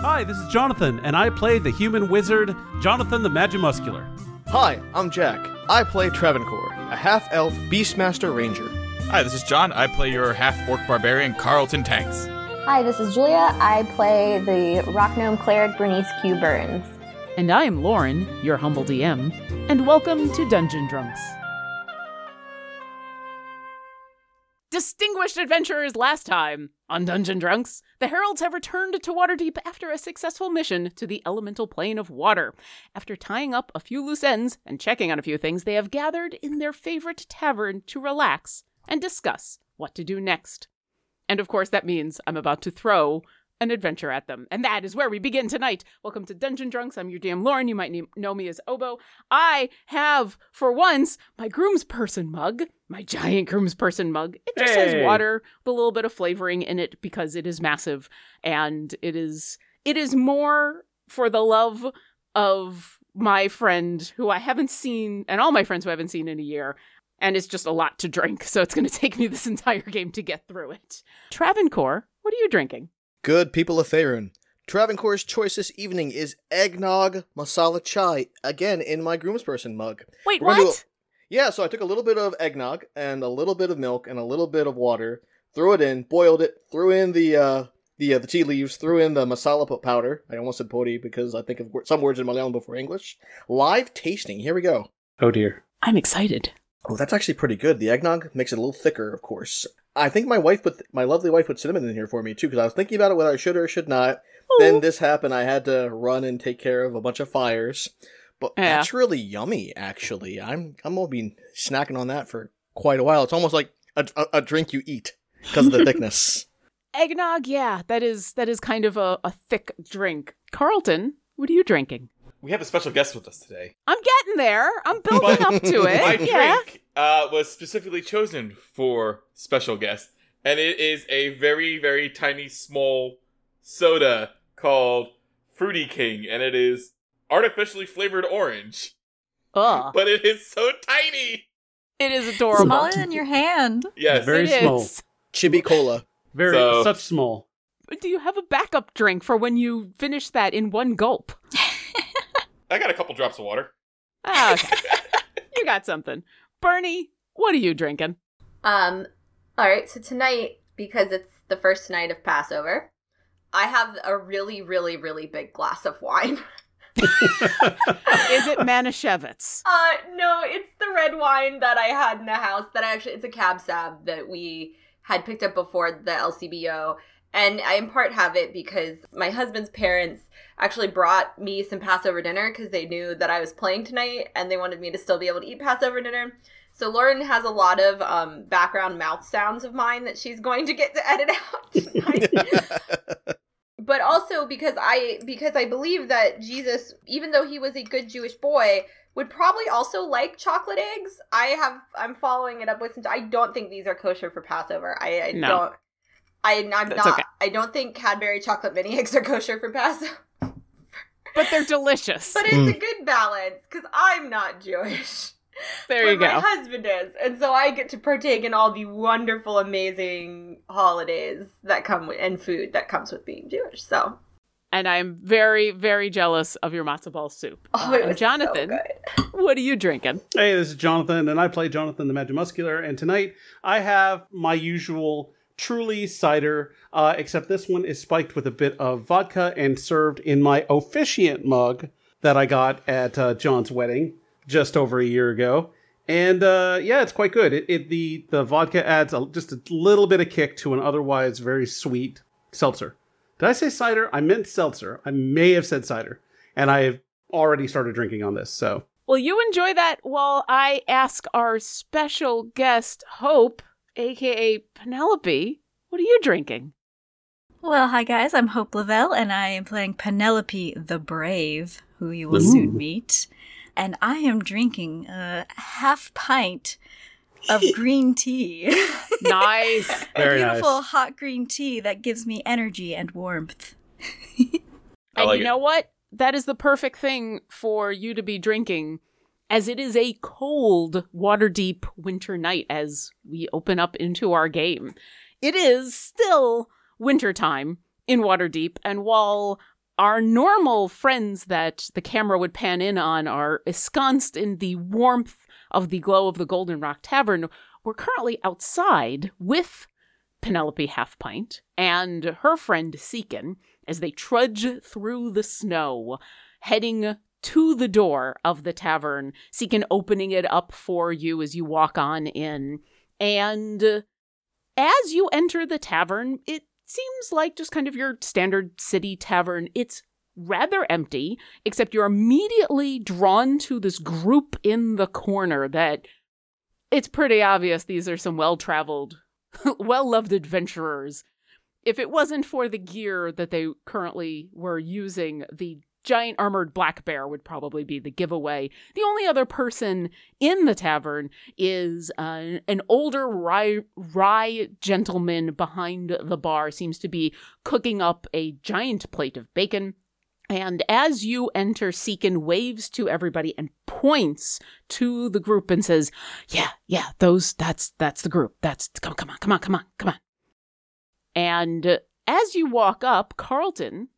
Hi, this is Jonathan, and I play the human wizard, Jonathan the Magimuscular. Hi, I'm Jack. I play Travancore, a half elf Beastmaster Ranger. Hi, this is John. I play your half orc barbarian, Carlton Tanks. Hi, this is Julia. I play the rock gnome cleric Bernice Q. Burns. And I am Lauren, your humble DM, and welcome to Dungeon Drunks. Distinguished adventurers, last time on Dungeon Drunks, the Heralds have returned to Waterdeep after a successful mission to the elemental plane of water. After tying up a few loose ends and checking on a few things, they have gathered in their favorite tavern to relax and discuss what to do next. And of course, that means I'm about to throw an adventure at them. And that is where we begin tonight. Welcome to Dungeon Drunks. I'm your DM Lauren. You might know me as Obo. I have, for once, my groomsperson mug, my giant groomsperson mug. It just Hey. has water with a little bit of flavoring in it because it is massive and it is it is more for the love of my friend who I haven't seen and all my friends who I haven't seen in a year. And it's just a lot to drink, so it's going to take me this entire game to get through it. Travancore, what are you drinking? Good people of Faerun. Travancore's choice this evening is eggnog masala chai, again in my groomsperson mug. Wait, We're gonna do what? Yeah, so I took a little bit of eggnog and a little bit of milk and a little bit of water, threw it in, boiled it, threw in the uh, the uh, the tea leaves, threw in the masala powder. I almost said podi because I think of some words in Malayalam before English. Live tasting. Here we go. Oh dear. I'm excited. Oh, that's actually pretty good. The eggnog makes it a little thicker, of course. I think my wife put my lovely wife put cinnamon in here for me too because I was thinking about it whether I should or should not. Then this happened. I had to run and take care of a bunch of fires. But Yeah. that's really yummy, actually. I'm I'm gonna be snacking on that for quite a while. It's almost like a, a, a drink you eat because of the thickness. Eggnog, yeah, that is that is kind of a, a thick drink. Carlton, what are you drinking? We have a special guest with us today. I'm getting there. I'm building up to it. My yeah. drink uh, was specifically chosen for special guest, and it is a very, very tiny, small soda called Fruity King, and it is artificially flavored orange, Ugh. but it is so tiny. It is adorable. Smaller than your hand. Yes, Very It small. is. Chibi cola. Very So- such small. Do you have a backup drink for when you finish that in one gulp? I got a couple drops of water. Oh, okay. you got something. Bernie, what are you drinking? Um, all right, so tonight, because it's the first night of Passover, I have a really, really, really big glass of wine. Is it Manischewitz? Uh, no, it's the red wine that I had in the house. That I actually, it's a cab sab that we had picked up before the LCBO, and I in part have it because my husband's parents actually brought me some Passover dinner because they knew that I was playing tonight, and they wanted me to still be able to eat Passover dinner. So Lauren has a lot of um, background mouth sounds of mine that she's going to get to edit out tonight but also because I because I believe that Jesus, even though he was a good Jewish boy, would probably also like chocolate eggs. I have I'm following it up with. Some I don't think these are kosher for Passover. I, I No. don't. I, I'm not. okay. I don't think Cadbury chocolate mini eggs are kosher for Passover. But they're delicious. But it's a mm. good balance because I'm not Jewish. there but you My husband is, and so I get to partake in all the wonderful, amazing holidays that come with, and food that comes with being Jewish. So And I'm very, very jealous of your matzo ball soup. Oh, it and was so Jonathan, good. what are you drinking? Hey, this is Jonathan, and I play Jonathan the Magimuscular. And tonight I have my usual truly cider, uh, except this one is spiked with a bit of vodka and served in my officiant mug that I got at uh, John's wedding just over a year ago. And uh, yeah, it's quite good. It, it the the vodka adds a, just a little bit of kick to an otherwise very sweet seltzer. Did I say cider? I meant seltzer. I may have said cider, and I have already started drinking on this. So Well, you enjoy that while I ask our special guest, Hope, aka Penelope, what are you drinking? Well, hi guys, I'm Hope Lavelle, and I am playing Penelope the Brave, who you will soon meet. And I am drinking a half pint of green tea. Nice. Very a beautiful nice. hot green tea that gives me energy and warmth. I and like you it. know what? That is the perfect thing for you to be drinking, as it is a cold, Waterdeep winter night as we open up into our game. It is still wintertime in Waterdeep. And while our normal friends that the camera would pan in on are ensconced in the warmth of the glow of the Golden Rock Tavern, we're currently outside with Penelope Halfpint and her friend Seekin as they trudge through the snow, heading to the door of the tavern, Seekin opening it up for you as you walk on in. And as you enter the tavern, it seems like just kind of your standard city tavern. It's rather empty, except you're immediately drawn to this group in the corner that it's pretty obvious these are some well traveled, well loved adventurers. If it wasn't for the gear that they currently were using, the giant armored black bear would probably be the giveaway. The only other person in the tavern is uh, an older rye, rye gentleman behind the bar, seems to be cooking up a giant plate of bacon. And as you enter, Seekin waves to everybody and points to the group and says, "Yeah, yeah, those that's that's the group. That's come come on, come on, come on, come on." And as you walk up, Carlton,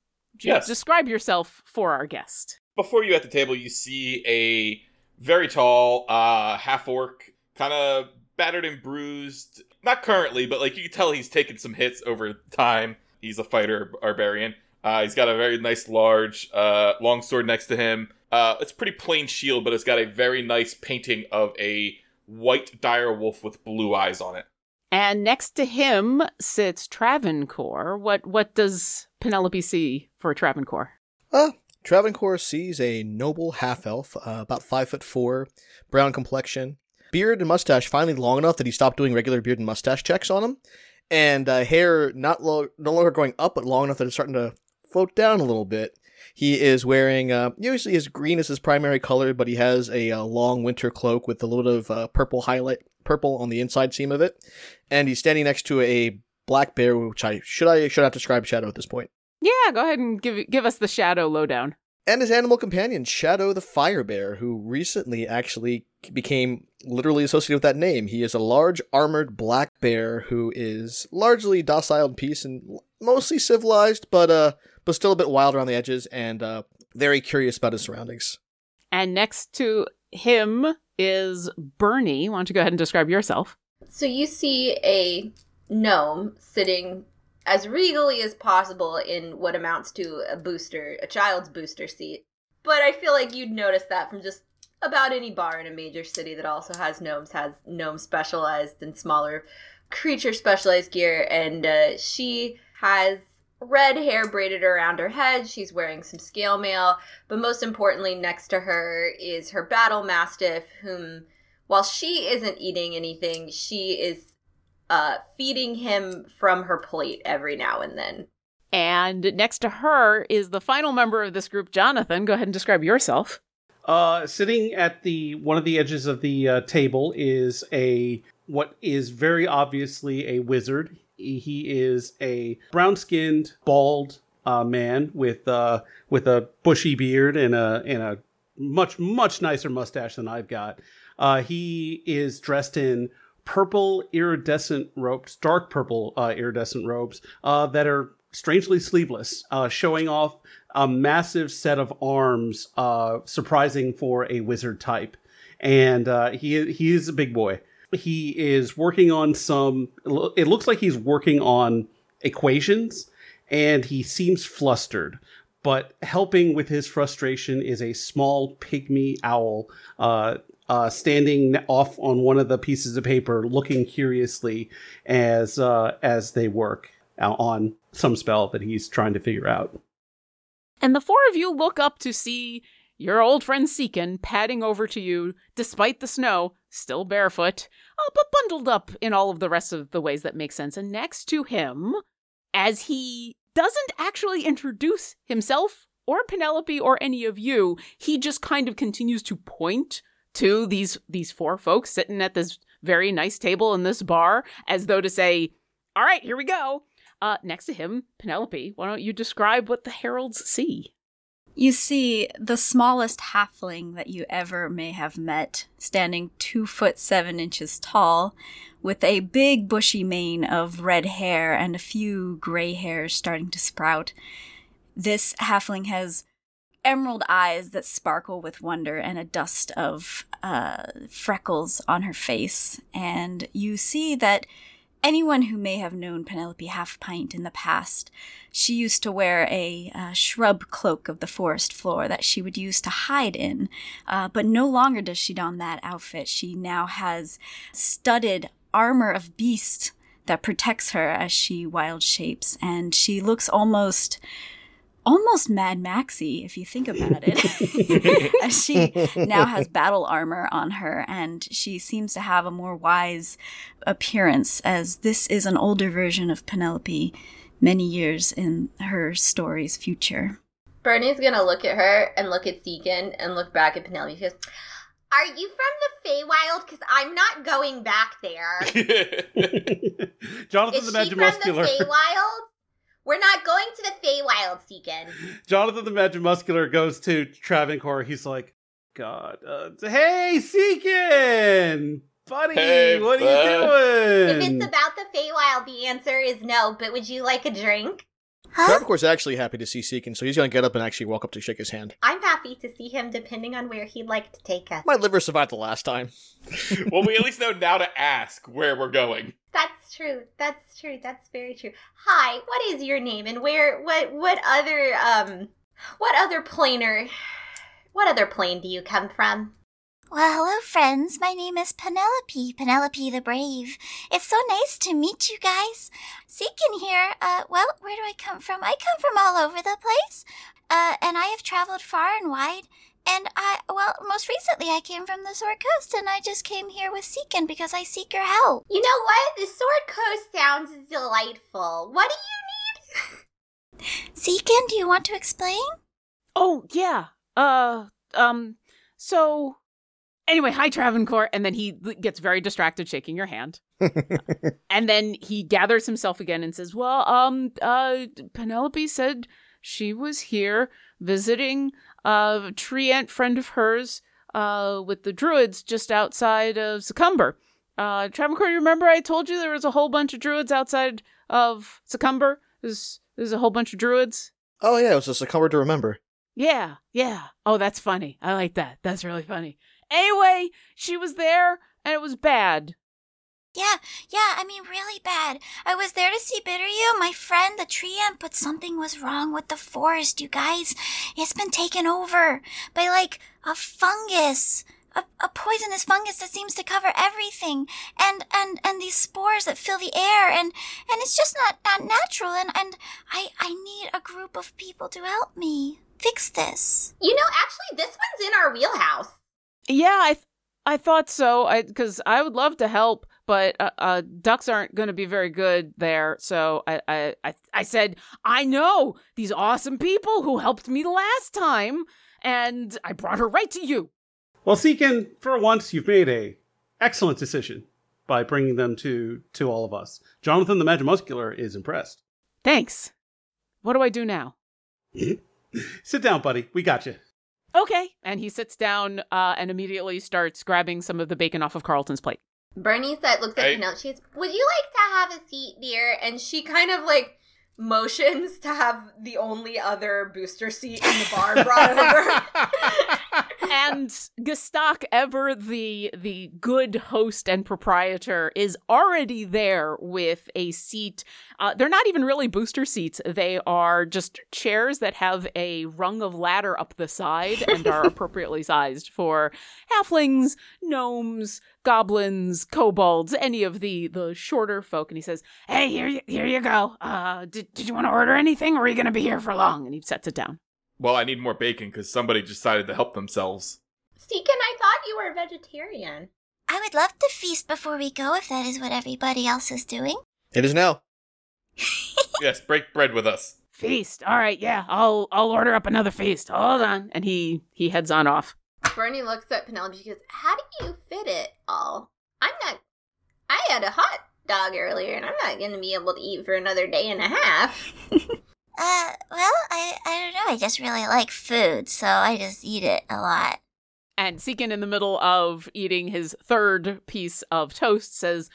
Yes. describe yourself for our guest. Before you at the table, you see a very tall, uh, half orc, kind of battered and bruised. Not currently, but like you can tell he's taken some hits over time. He's a fighter barbarian. Uh, he's got a very nice, large, uh, long sword next to him. Uh, it's a pretty plain shield, but it's got a very nice painting of a white dire wolf with blue eyes on it. And next to him sits Travancore. What what does Penelope see for Travancore? Uh, Travancore sees a noble half elf, uh, about five foot four, brown complexion, beard and mustache finally long enough that he stopped doing regular beard and mustache checks on him, and uh, hair not lo- no longer going up but long enough that it's starting to float down a little bit. He is wearing uh, usually his green is his primary color, but he has a, uh long winter cloak with a little bit of uh, purple highlight, purple on the inside seam of it, and he's standing next to a black bear, which I should I should have described Shadow at this point. Yeah, go ahead and give give us the shadow lowdown. and his animal companion, Shadow the Fire Bear, who recently actually became literally associated with that name. He is a large armored black bear who is largely docile in peace and mostly civilized, but uh, but still a bit wild around the edges and uh, very curious about his surroundings. And next to him is Bernie. Why don't you go ahead and describe yourself? So you see a gnome sitting as regally as possible in what amounts to a booster, a child's booster seat. But I feel like you'd notice that from just about any bar in a major city that also has gnomes, has gnome specialized and smaller creature specialized gear. And uh, she has red hair braided around her head. She's wearing some scale mail. But most importantly, next to her is her battle mastiff, whom, while she isn't eating anything, she is uh, feeding him from her plate every now and then. And next to her is the final member of this group, Jonathan. Go ahead and describe yourself. Uh, sitting at the one of the edges of the uh, table is a what is very obviously a wizard. He is a brown-skinned, bald uh, man with uh, with a bushy beard and a and a much much nicer mustache than I've got. Uh, he is dressed in purple iridescent robes, dark purple uh, iridescent robes uh, that are strangely sleeveless, uh, showing off a massive set of arms, uh, surprising for a wizard type. And uh, he he is a big boy. He is working on some. It looks like he's working on equations, and he seems flustered. But helping with his frustration is a small pygmy owl uh, uh, standing off on one of the pieces of paper, looking curiously as uh, as they work on some spell that he's trying to figure out. And the four of you look up to see your old friend Seekin padding over to you, despite the snow, still barefoot, uh, but bundled up in all of the rest of the ways that make sense. And next to him, as he doesn't actually introduce himself or Penelope or any of you, he just kind of continues to point to these these four folks sitting at this very nice table in this bar, as though to say, "All right, here we go." Uh, next to him, Penelope, why don't you describe what the heralds see? You see the smallest halfling that you ever may have met, standing two foot seven inches tall, with a big bushy mane of red hair and a few gray hairs starting to sprout. This halfling has emerald eyes that sparkle with wonder and a dust of uh, freckles on her face. And you see that anyone who may have known Penelope Half Pint in the past, she used to wear a uh, shrub cloak of the forest floor that she would use to hide in. Uh, but no longer does she don that outfit. She now has studded armor of beast that protects her as she wild shapes, and she looks almost almost Mad Maxy if you think about it. She now has battle armor on her and she seems to have a more wise appearance as this is an older version of Penelope many years in her story's future. Bernie's gonna look at her and look at Seekin and look back at Penelope. She goes, Are you from the Feywild? Because I'm not going back there. Jonathan Is the she from Magimuscular. the Feywild? We're not going to the Feywild, Seekin. Jonathan the Magimuscular goes to Travancore. He's like, God, uh, hey, Seekin! Buddy, Hey, what are you doing? If it's about the Feywild, the answer is no, but would you like a drink? Travancore's actually happy to see Seekin, so he's gonna get up and actually walk up to shake his hand. I'm happy to see him depending on where he'd like to take us. My liver survived the last time. well, we at least know now to ask where we're going. That's true. That's true. That's very true. Hi, what is your name and where what what other um what other planer what other plane do you come from? Well, hello, friends. My name is Penelope, Penelope the Brave. It's so nice to meet you guys. Seekin here. Uh, well, where do I come from? I come from all over the place. Uh, and I have traveled far and wide. And I, well, most recently I came from the Sword Coast, and I just came here with Seekin because I seek your help. You know what? The Sword Coast sounds delightful. What do you need? Seekin, do you want to explain? Oh, yeah. Uh, um, so anyway, hi, Travancore. And then he gets very distracted shaking your hand. and then he gathers himself again and says, Well, um, uh, Penelope said she was here visiting a treant friend of hers, uh, with the druids just outside of Secomber. Uh, Travancore, you remember I told you there was a whole bunch of druids outside of Secomber? There's, there's a whole bunch of druids. Oh yeah, it was a succumber to remember. Yeah, yeah. Oh, that's funny. I like that. That's really funny. Anyway, she was there and it was bad. Yeah, yeah, I mean, really bad. I was there to see Bitteryu, my friend, the tree ant, but something was wrong with the forest, you guys. It's been taken over by, like, a fungus. A, a poisonous fungus that seems to cover everything and and and these spores that fill the air and and it's just not not natural and and i i need a group of people to help me fix this You know, actually this one's in our wheelhouse. Yeah, I th- I thought so. I because I would love to help, but uh, uh, ducks aren't going to be very good there. So I, I I I said I know these awesome people who helped me the last time, and I brought her right to you. well, Seekin, for once, you've made a excellent decision by bringing them to to all of us. Jonathan the Magimuscular is impressed. Thanks. What do I do now? Sit down, buddy. We got you. Okay. And he sits down uh, and immediately starts grabbing some of the bacon off of Carlton's plate. Bernie said looks at Hey. Penelope. She goes, Would you like to have a seat, dear? And she kind of like motions to have the only other booster seat in the bar brought over. and Gestak, ever the the good host and proprietor, is already there with a seat. Uh, they're not even really booster seats; they are just chairs that have a rung of ladder up the side and are appropriately sized for halflings, gnomes, goblins, kobolds, any of the the shorter folk. And he says, "Hey, here you, here you go. Uh, did did you want to order anything, or are you going to be here for long?" And he sets it down. Well, I need more bacon because somebody decided to help themselves. Seekin, I thought you were a vegetarian. i would love to feast before we go if that is what everybody else is doing It is now. yes, break bread with us. Feast. All right, yeah. I'll I'll order up another feast. Hold on. And he he heads on off. Bernie looks at Penelope. She goes, How do you fit it all? I'm not. I had a hot dog earlier, and I'm not going to be able to eat for another day and a half. Uh, well, I, I don't know. I just really like food, so I just eat it a lot. And Seekin, in the middle of eating his third piece of toast, says,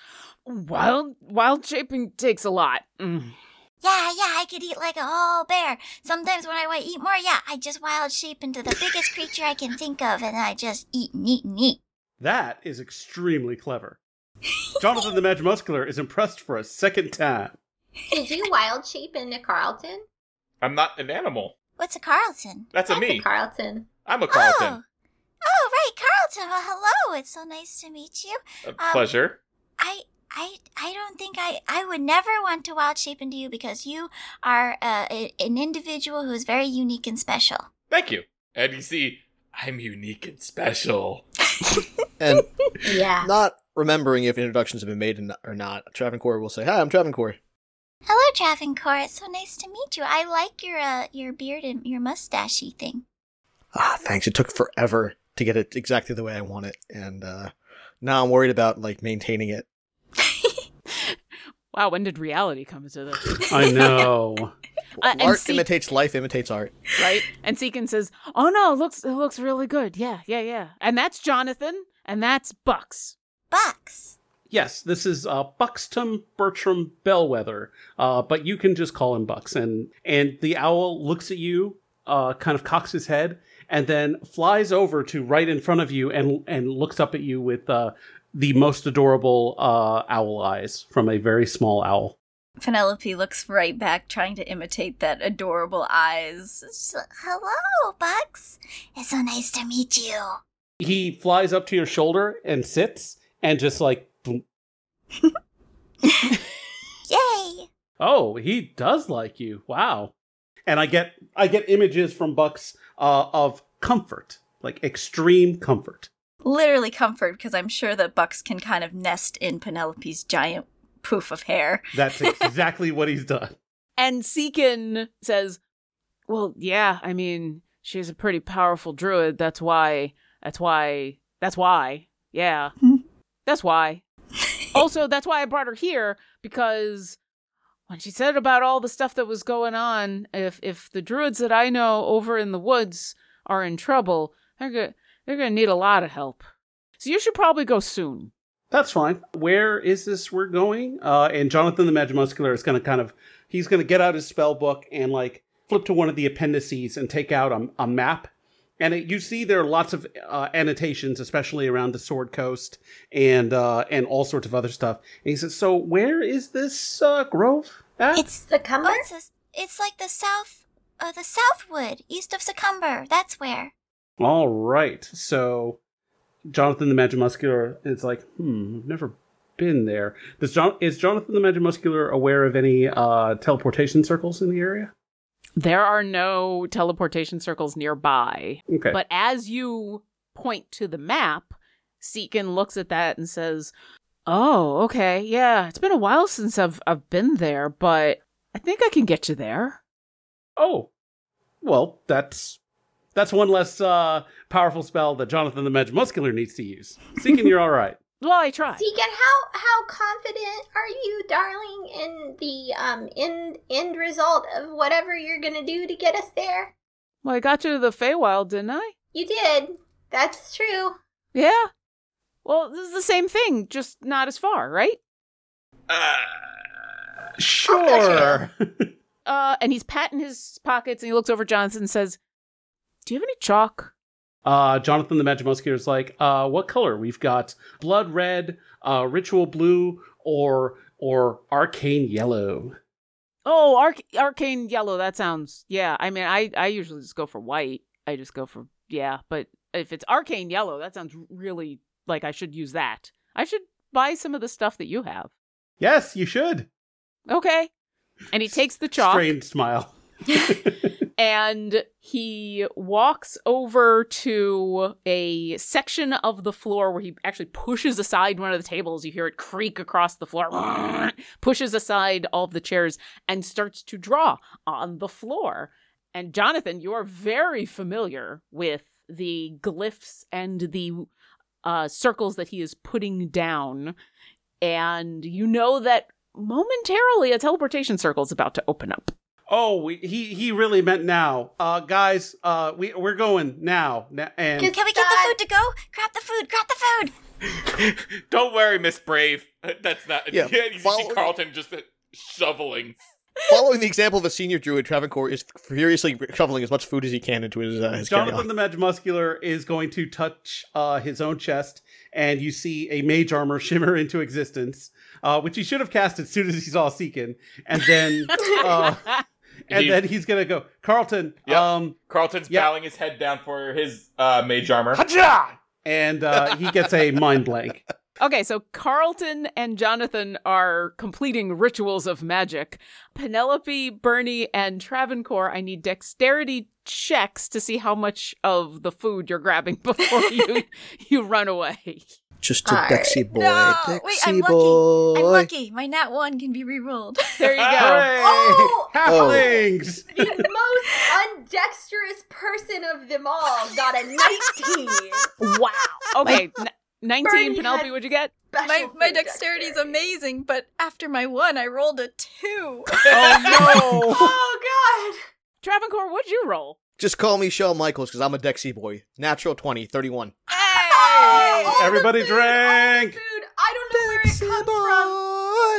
"Wild, wild shaping takes a lot." Mm. Yeah, yeah, I could eat like a whole bear. Sometimes when I want to eat more, yeah, I just wild shape into the biggest creature I can think of, and I just eat and eat and eat. That is extremely clever. Jonathan the Magimuscular is impressed for a second time. Did you wild shape into Carlton? I'm not an animal. What's a Carlton? That's, a me. Carlton. I'm a Carlton. Oh. Oh, right, Carlton. Well, hello. It's so nice to meet you. A um, pleasure. I I I don't think I I would never want to wild shape into you because you are uh, a, an individual who is very unique and special. Thank you. And you see, I'm unique and special. And Yeah. not remembering if introductions have been made or not, Travancore will say, "Hi, I'm Travancore." Hello, Travancore. It's so nice to meet you. I like your uh, your beard and your mustachy thing. Ah, thanks. It took forever to get it exactly the way I want it, and uh, now I'm worried about like maintaining it. Wow, when did reality come into this? I know. Uh, art see- imitates life, imitates art. right? And Seekin says, "Oh no, it looks it looks really good. Yeah, yeah, yeah." And that's Jonathan, and that's Bucks. Bucks. Yes, this is uh, Buxton Bertram Bellwether, uh, but you can just call him Bucks. And and the owl looks at you, uh, kind of cocks his head, and then flies over to right in front of you and and looks up at you with uh, the most adorable uh, owl eyes from a very small owl. Penelope looks right back, trying to imitate that adorable eyes. Hello, Bucks. It's so nice to meet you. He flies up to your shoulder and sits and just like. Yay! oh, he does like you. Wow. And I get I get images from Bucks uh, of comfort, like extreme comfort. Literally comfort, because I'm sure that Bucks can kind of nest in Penelope's giant poof of hair. That's exactly what he's done. And Seekin says, "Well, yeah, I mean, she's a pretty powerful druid. That's why. That's why. That's why. Yeah, that's why. also, that's why I brought her here because." When she said about all the stuff that was going on, if if the druids that I know over in the woods are in trouble, they're go- they're gonna need a lot of help. So you should probably go soon. That's fine. Where is this we're going? Uh, and Jonathan the Magimuscular is going to kind of he's going to get out his spell book and like flip to one of the appendices and take out a, a map. And it, you see there are lots of uh, annotations, especially around the Sword Coast and uh, and all sorts of other stuff. And he says, "So where is this uh, grove at?" It's Secomber? oh, it's, a- it's like the south, uh, the Southwood, east of Secomber. That's where. All right. So Jonathan the Magimuscular is like, hmm, I've never been there. Does John is Jonathan the Magimuscular aware of any uh, teleportation circles in the area? There are no teleportation circles nearby. Okay. But as you point to the map, Seekin looks at that and says, "Oh, okay, yeah. It's been a while since I've I've been there, but I think I can get you there." oh, well, that's that's one less uh, powerful spell that Jonathan the Magimuscular needs to use. Seekin, you're all right. Well, I tried. Deacon, how how confident are you, darling, in the um end end result of whatever you're gonna do to get us there? Well, I got you to the Feywild, didn't I? You did. That's true. Yeah. Well, this is the same thing, just not as far, right? Uh, Sure. Uh, and he's patting his pockets and he looks over Johnson and says, "Do you have any chalk?" Uh, Jonathan the Magimuscular is like, uh, what color? We've got blood red, uh, ritual blue, or or arcane yellow. Oh, arc- arcane yellow. That sounds. Yeah. I mean, I I usually just go for white. I just go for yeah. But if it's arcane yellow, that sounds really like I should use that. I should buy some of the stuff that you have. Yes, you should. Okay. And he takes the chalk Strained smile. and he walks over to a section of the floor where he actually pushes aside one of the tables. You hear it creak across the floor, pushes aside all of the chairs, and starts to draw on the floor. And Jonathan, you are very familiar with the glyphs and the uh, circles that he is putting down. And you know that momentarily a teleportation circle is about to open up. Oh, we, he he really meant now, uh, guys. Uh, we we're going now, na- and Can we get the food to go? Grab the food. Grab the food. Don't worry, Miss Brave. That's not. Yeah, Yeah, you see Carlton just uh, shoveling. Following the example of a senior druid, Travancore is furiously shoveling as much food as he can into his, uh, his Jonathan carry-on. the Mage Muscular is going to touch uh, his own chest, and you see a mage armor shimmer into existence, uh, which he should have cast as soon as he saw Seekin, and then uh, and He- then he's gonna go Carlton. Yep. Um, Carlton's Yeah. bowing his head down for his uh, mage armor. Haja! and uh, he gets a mind blank. Okay, so Carlton and Jonathan are completing rituals of magic. Penelope, Bernie, and Travancore, I need dexterity checks to see how much of the food you're grabbing before you you run away. Just a Alright. Dexy boy, No, wait, I'm lucky. I'm lucky. My nat one can be rerolled. There you go. Oh! Hooray! Oh! Halflings! the most undexterous person of them all got a 19. wow. Okay, n- 19 Bernie Penelope, what'd you get? My my food dexterity is amazing, but after my one, I rolled a two. Oh no. Oh god. Travancore, what'd you roll? Just call me Shawn Michaels because I'm a Dexy boy. Natural 20, 31. All oh, the Everybody food, all oh, the Drink! food. I don't know where it comes from.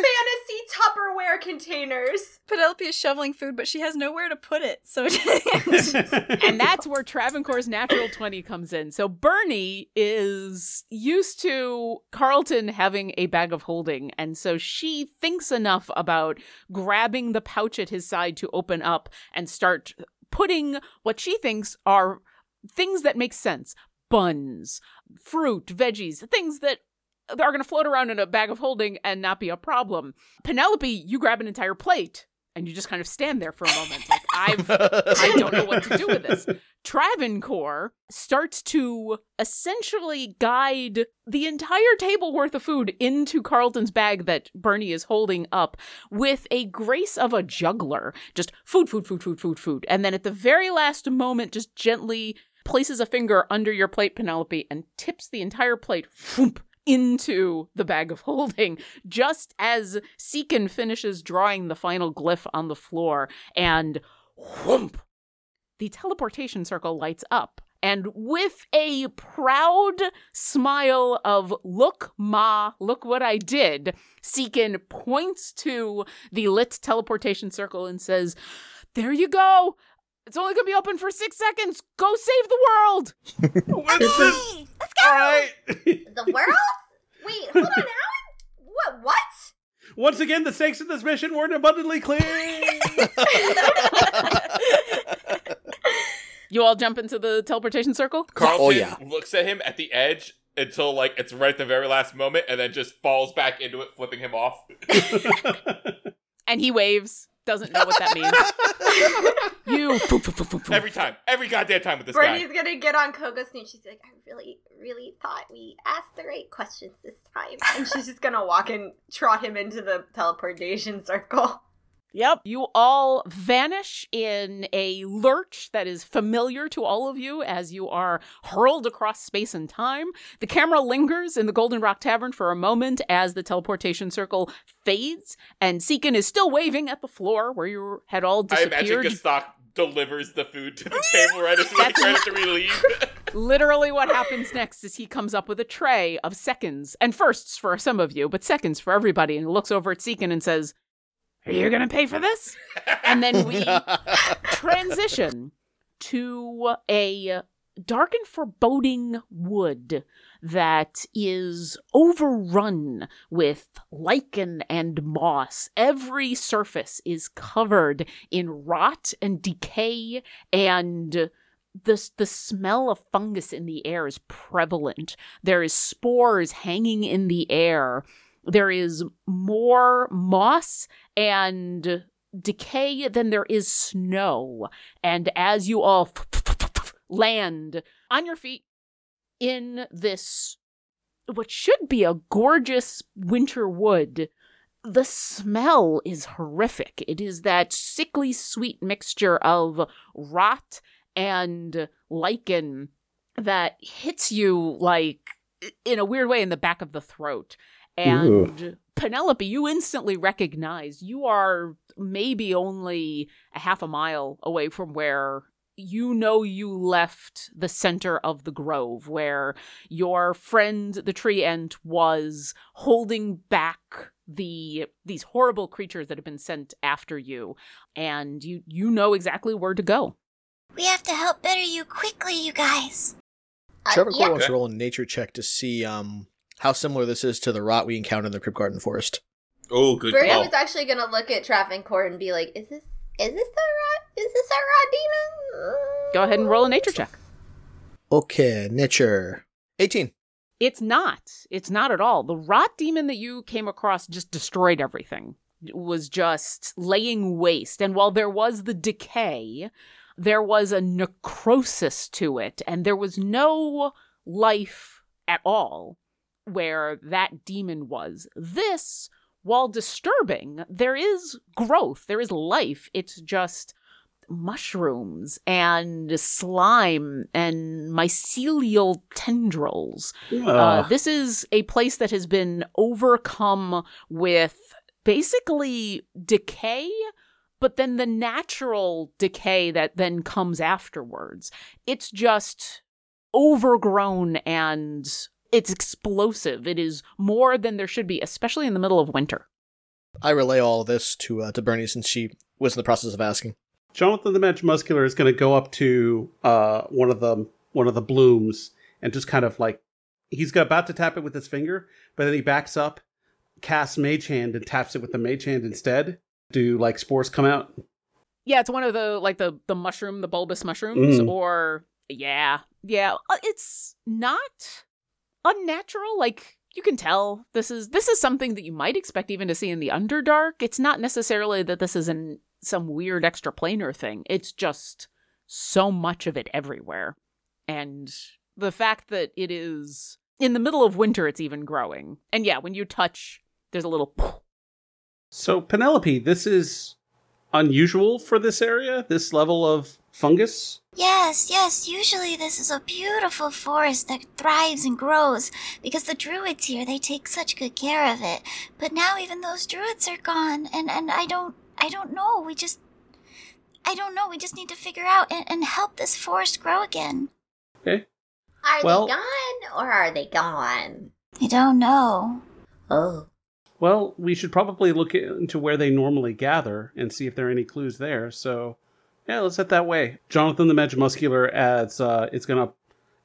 Fantasy Tupperware containers. Penelope is shoveling food, but she has nowhere to put it, so and that's where Travancore's natural 20 comes in. So Bernie is used to Carlton having a bag of holding, and so she thinks enough about grabbing the pouch at his side to open up and start putting what she thinks are things that make sense. Buns, fruit, veggies, things that are going to float around in a bag of holding and not be a problem. Penelope, you grab an entire plate and you just kind of stand there for a moment. Like, I've I don't know what to do with this. Travancore starts to essentially guide the entire table worth of food into Carlton's bag that Bernie is holding up with a grace of a juggler. Just food, food, food, food, food, food. And then at the very last moment, just gently places a finger under your plate, Penelope, and tips the entire plate into the bag of holding, just as Seekin finishes drawing the final glyph on the floor, and whoomp, the teleportation circle lights up. And with a proud smile of, look, Ma, look what I did, Seekin points to the lit teleportation circle and says, There you go. It's only going to be open for six seconds. Go save the world. Hey, let's go. All right. The world? Wait, hold on. How? What? What? Once again, the stakes of this mission weren't abundantly clear. You all jump into the teleportation circle? Carlton Oh, yeah. looks at him at the edge until like it's right at the very last moment, and then just falls back into it, flipping him off. And he waves. Doesn't know what that means. you. poof, poof, poof, poof, poof. Every time, every goddamn time with this Bernie's guy. gonna get on Coco's knee. She's like, I really, really thought we asked the right questions this time. And she's just gonna walk and trot him into the teleportation circle. Yep. You all vanish in a lurch that is familiar to all of you as you are hurled across space and time. The camera lingers in the Golden Rock Tavern for a moment as the teleportation circle fades, and Seekin is still waving at the floor where you had all disappeared. I imagine disappeared. Delivers the food to the table right as right after we leave. Literally, what happens next is he comes up with a tray of seconds and firsts for some of you, but seconds for everybody, and looks over at Seekin and says, Are you going to pay for this? And then we transition to a dark and foreboding wood that is overrun with lichen and moss. Every surface is covered in rot and decay and the, the smell of fungus in the air is prevalent. There is spores hanging in the air. There is more moss and decay than there is snow. And as you all land on your feet in this, what should be a gorgeous winter wood, the smell is horrific. It is that sickly sweet mixture of rot and lichen that hits you like in a weird way in the back of the throat. And Penelope, you instantly recognize you are maybe only a half a mile away from where you know you left the center of the grove where your friend the treant was holding back the these horrible creatures that have been sent after you and you you know exactly where to go We have to help Bitteryu quickly, you guys. Uh, Trevor yeah. Cole wants to roll a nature check to see um how similar this is to the rot we encountered in the Crypt Garden Forest. Oh, good Bernie call. was actually gonna look at Travancore and be like, "Is this is this the rot? Is this a rot demon?" go ahead and roll a nature check Okay, nature. 18. It's not. It's not at all. The rot demon that you came across just destroyed everything. It was just laying waste. And while there was the decay, there was a necrosis to it, and there was no life at all where that demon was. This, while disturbing, there is growth, there is life. It's just mushrooms and slime and mycelial tendrils. Uh, this is a place that has been overcome with basically decay, but then the natural decay that then comes afterwards. It's just overgrown and it's explosive. It is more than there should be, especially in the middle of winter. I relay all of this to uh, to Bernie since she was in the process of asking. Jonathan the Magimuscular is going to go up to uh, one of the one of the blooms and just kind of like he's got- about to tap it with his finger, but then he backs up, casts Mage Hand, and taps it with the Mage Hand instead. Do like spores come out? Yeah, it's one of the like the the mushroom, the bulbous mushrooms, Mm. or yeah, yeah. uh, It's not unnatural. Like you can tell this is this is something that you might expect even to see in the Underdark. It's not necessarily that this is an some weird extra planar thing. It's just so much of it everywhere, and the fact that it is in the middle of winter, it's even growing. And yeah, when you touch, there's a little. So Penelope, this is unusual for this area. This level of fungus. Yes, yes, usually this is a beautiful forest that thrives and grows because the druids here, they take such good care of it. But now even those druids are gone and and I don't I don't know. We just I don't know. We just need to figure out and, and help this forest grow again. Okay. Are Well- they gone or are they gone? I don't know. Oh, Well, we should probably look into where they normally gather and see if there are any clues there. So, yeah, let's head that way. Jonathan the Magic Muscular adds, uh, it's gonna.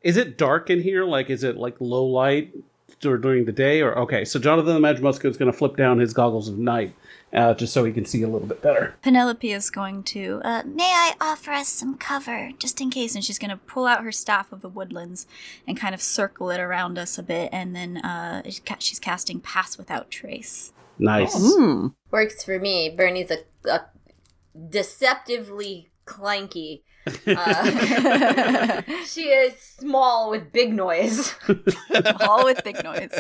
Is it dark in here? Like, is it like low light dur- during the day? Or okay, so Jonathan the Magic Muscular is gonna flip down his goggles of night, uh, just so he can see a little bit better. Penelope is going to, uh, May I offer us some cover? just in case, and she's going to pull out her staff of the woodlands and kind of circle it around us a bit, and then uh, she's casting Pass Without Trace. Nice. Hmm. works for me. Bernie's a, a deceptively clanky. Uh, she is small with big noise. All with big noise.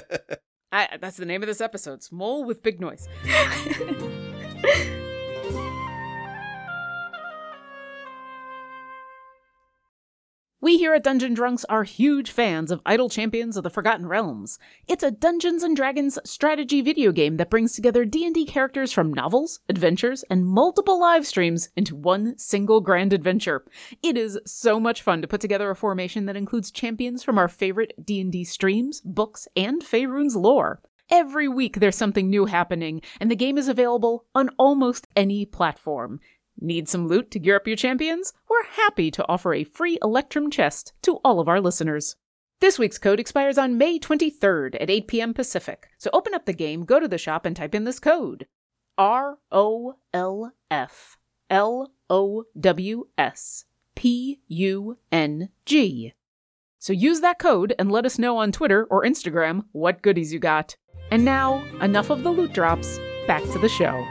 I, that's the name of this episode. Small with big noise. We here at Dungeon Drunks are huge fans of Idle Champions of the Forgotten Realms. It's a Dungeons and Dragons strategy video game that brings together D&D characters from novels, adventures, and multiple live streams into one single grand adventure. It is so much fun to put together a formation that includes champions from our favorite D&D streams, books, and Faerun's lore. Every week there's something new happening, and the game is available on almost any platform. Need some loot to gear up your champions? We're happy to offer a free Electrum chest to all of our listeners. This week's code expires on May 23rd at 8 p.m. Pacific. So open up the game, go to the shop, and type in this code R O L F L O W S P U N G. So use that code and let us know on Twitter or Instagram what goodies you got. And now, enough of the loot drops, back to the show.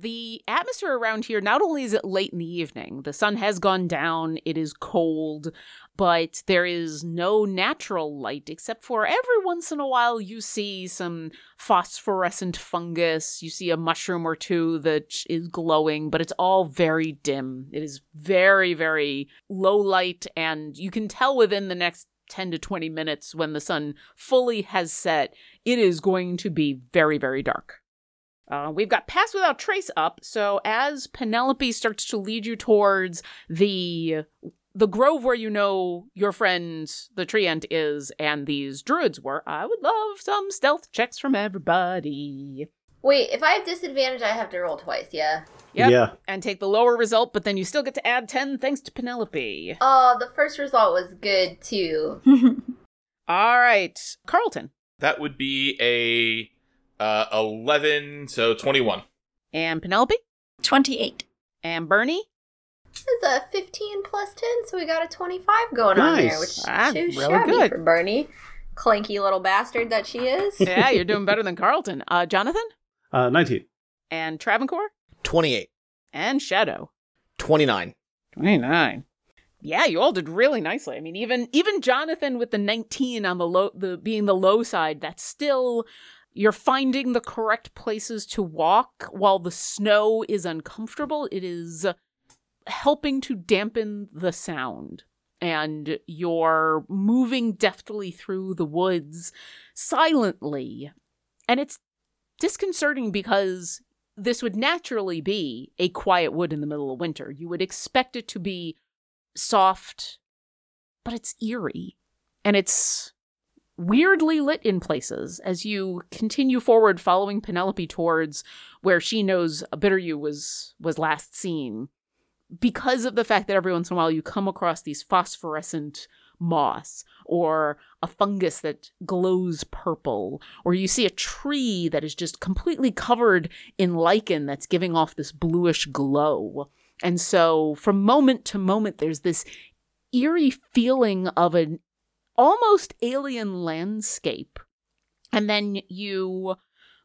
The atmosphere around here, not only is it late in the evening, the sun has gone down, it is cold, but there is no natural light except for every once in a while you see some phosphorescent fungus, you see a mushroom or two that is glowing, but it's all very dim. It is very, very low light, and you can tell within the next 10 to 20 minutes when the sun fully has set, it is going to be very, very dark. Uh, we've got Pass Without Trace up, so as Penelope starts to lead you towards the the grove where you know your friend the treant is and these druids were, I would love some stealth checks from everybody. Wait, if I have disadvantage, I have to roll twice. Yeah. Yep. Yeah. And take the lower result, but then you still get to add 10 thanks to Penelope. Oh, the first result was good too. All right, Carlton That would be a uh, 11, so 21. and Penelope 28. and Bernie. It's a 15 plus 10, so we got a 25 going on there, which is Ah, too really shabby good. for Bernie. Clanky little bastard that she is. Yeah, you're doing better than Carlton. Uh, Jonathan Uh, 19. and Travancore 28. and Shadow. 29. 29. Yeah, you all did really nicely. I mean, even even Jonathan with the 19 on the low the being the low side, that's still you're finding the correct places to walk while the snow is uncomfortable. It is helping to dampen the sound. And you're moving deftly through the woods silently. And it's disconcerting because this would naturally be a quiet wood in the middle of winter. You would expect it to be soft, but it's eerie. And it's weirdly lit in places as you continue forward following Penelope towards where she knows Bitteryu was was last seen. Because of the fact that every once in a while you come across these phosphorescent moss or a fungus that glows purple or you see a tree that is just completely covered in lichen that's giving off this bluish glow. And so from moment to moment there's this eerie feeling of an almost alien landscape. And then you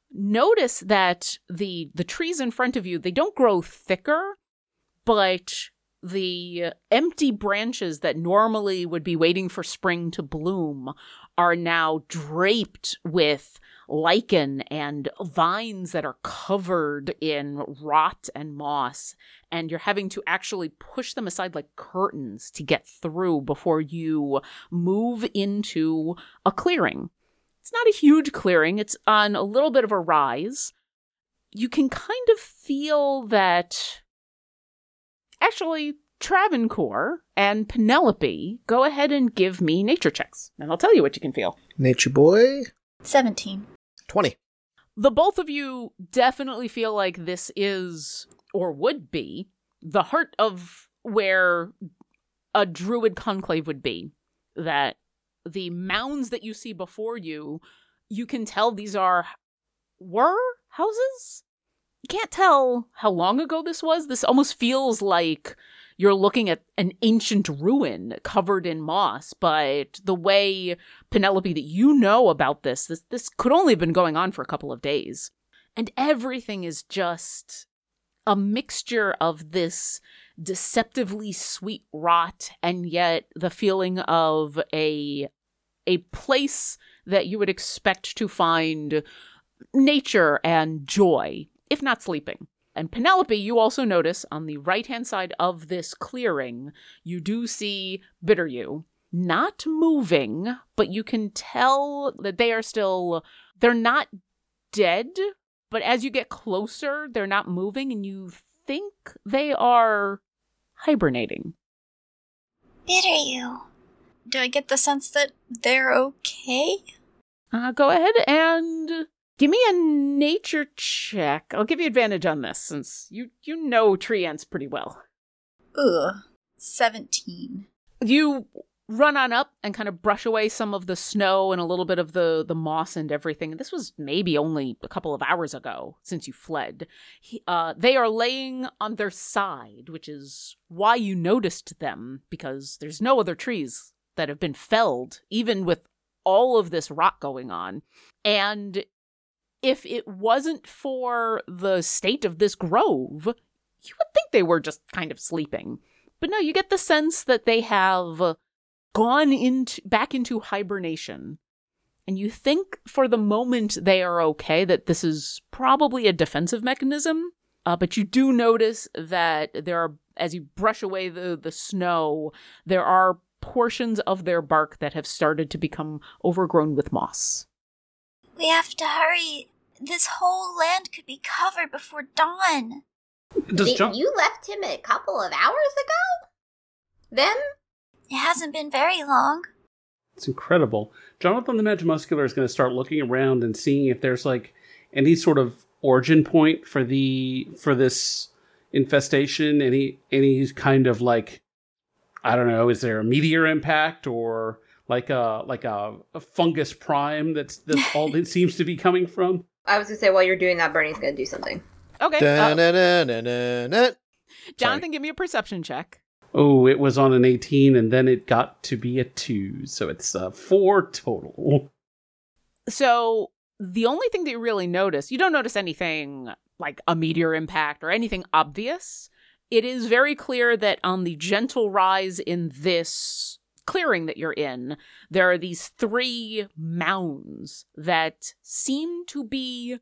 notice that the the trees in front of you, they don't grow thicker, but the empty branches that normally would be waiting for spring to bloom are now draped with lichen and vines that are covered in rot and moss and you're having to actually push them aside like curtains to get through before you move into a clearing. It's not a huge clearing, it's on a little bit of a rise. You can kind of feel that actually Travancore and Penelope go ahead and give me nature checks, and I'll tell you what you can feel. Nature boy. 17. 20. the both of you definitely feel like this is or would be the heart of where a druid conclave would be. That the mounds that you see before you you can tell these are were houses? You can't tell how long ago this was. This almost feels like you're looking at an ancient ruin covered in moss but the way Penelope that you know about this. This this could only have been going on for a couple of days. And everything is just a mixture of this deceptively sweet rot and yet the feeling of a a place that you would expect to find nature and joy, if not sleeping. And Penelope, you also notice on the right hand side of this clearing, you do see Bitteryu not moving, but you can tell that they are still, they're not dead, but as you get closer, they're not moving, and you think they are hibernating. Bitteryu. Do I get the sense that they're okay? Uh, go ahead and give me a nature check. I'll give you advantage on this since you you know treants pretty well. Ugh. 17. You run on up and kind of brush away some of the snow and a little bit of the the moss and everything. This was maybe only a couple of hours ago since you fled. He, uh, they are laying on their side, which is why you noticed them because there's no other trees that have been felled, even with all of this rot going on. And if it wasn't for the state of this grove, you would think they were just kind of sleeping. But no, you get the sense that they have gone into back into hibernation. And you think for the moment they are okay, that this is probably a defensive mechanism. Uh, but you do notice that there are, as you brush away the, the snow, there are portions of their bark that have started to become overgrown with moss. We have to hurry. This whole land could be covered before dawn. Does Did- John- You left him a couple of hours ago? Them? It hasn't been very long. It's incredible. Jonathan the Magimuscular is going to start looking around and seeing if there's like any sort of origin point for the for this infestation. Any any kind of like I don't know. Is there a meteor impact or like a like a, a fungus prime that's that's all it seems to be coming from? I was gonna say while you're doing that, Bernie's gonna do something. Okay. uh. Jonathan, give me a perception check. Oh, it was on an 18 and then it got to be a 2. So it's a 4 total. So the only thing that you really notice, you don't notice anything like a meteor impact or anything obvious. It is very clear that on the gentle rise in this clearing that you're in, there are these three mounds that seem to be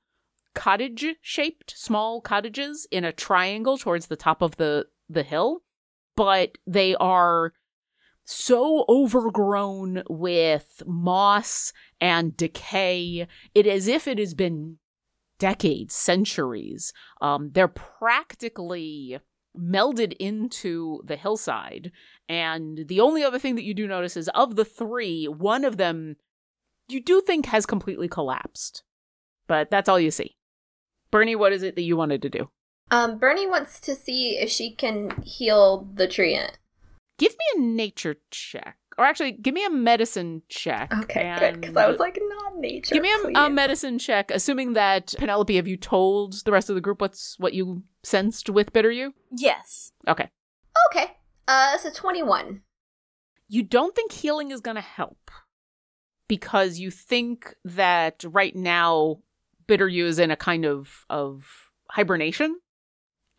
cottage shaped, small cottages in a triangle towards the top of the the hill, but they are so overgrown with moss and decay. It as if it has been decades, centuries. Um, they're practically melded into the hillside. And the only other thing that you do notice is of the three, one of them you do think has completely collapsed. But that's all you see. Bernie, what is it that you wanted to do? Um, Bernie wants to see if she can heal the treant. Give me a nature check. Or actually, give me a medicine check. Okay, good. Because I was like, nature. Give me a, a medicine check, assuming that Penelope, have you told the rest of the group what's what you sensed with Bitteryu? Yes. Okay. Okay. Uh, so twenty-one. You don't think healing is going to help because you think that right now Bitteryu is in a kind of of hibernation,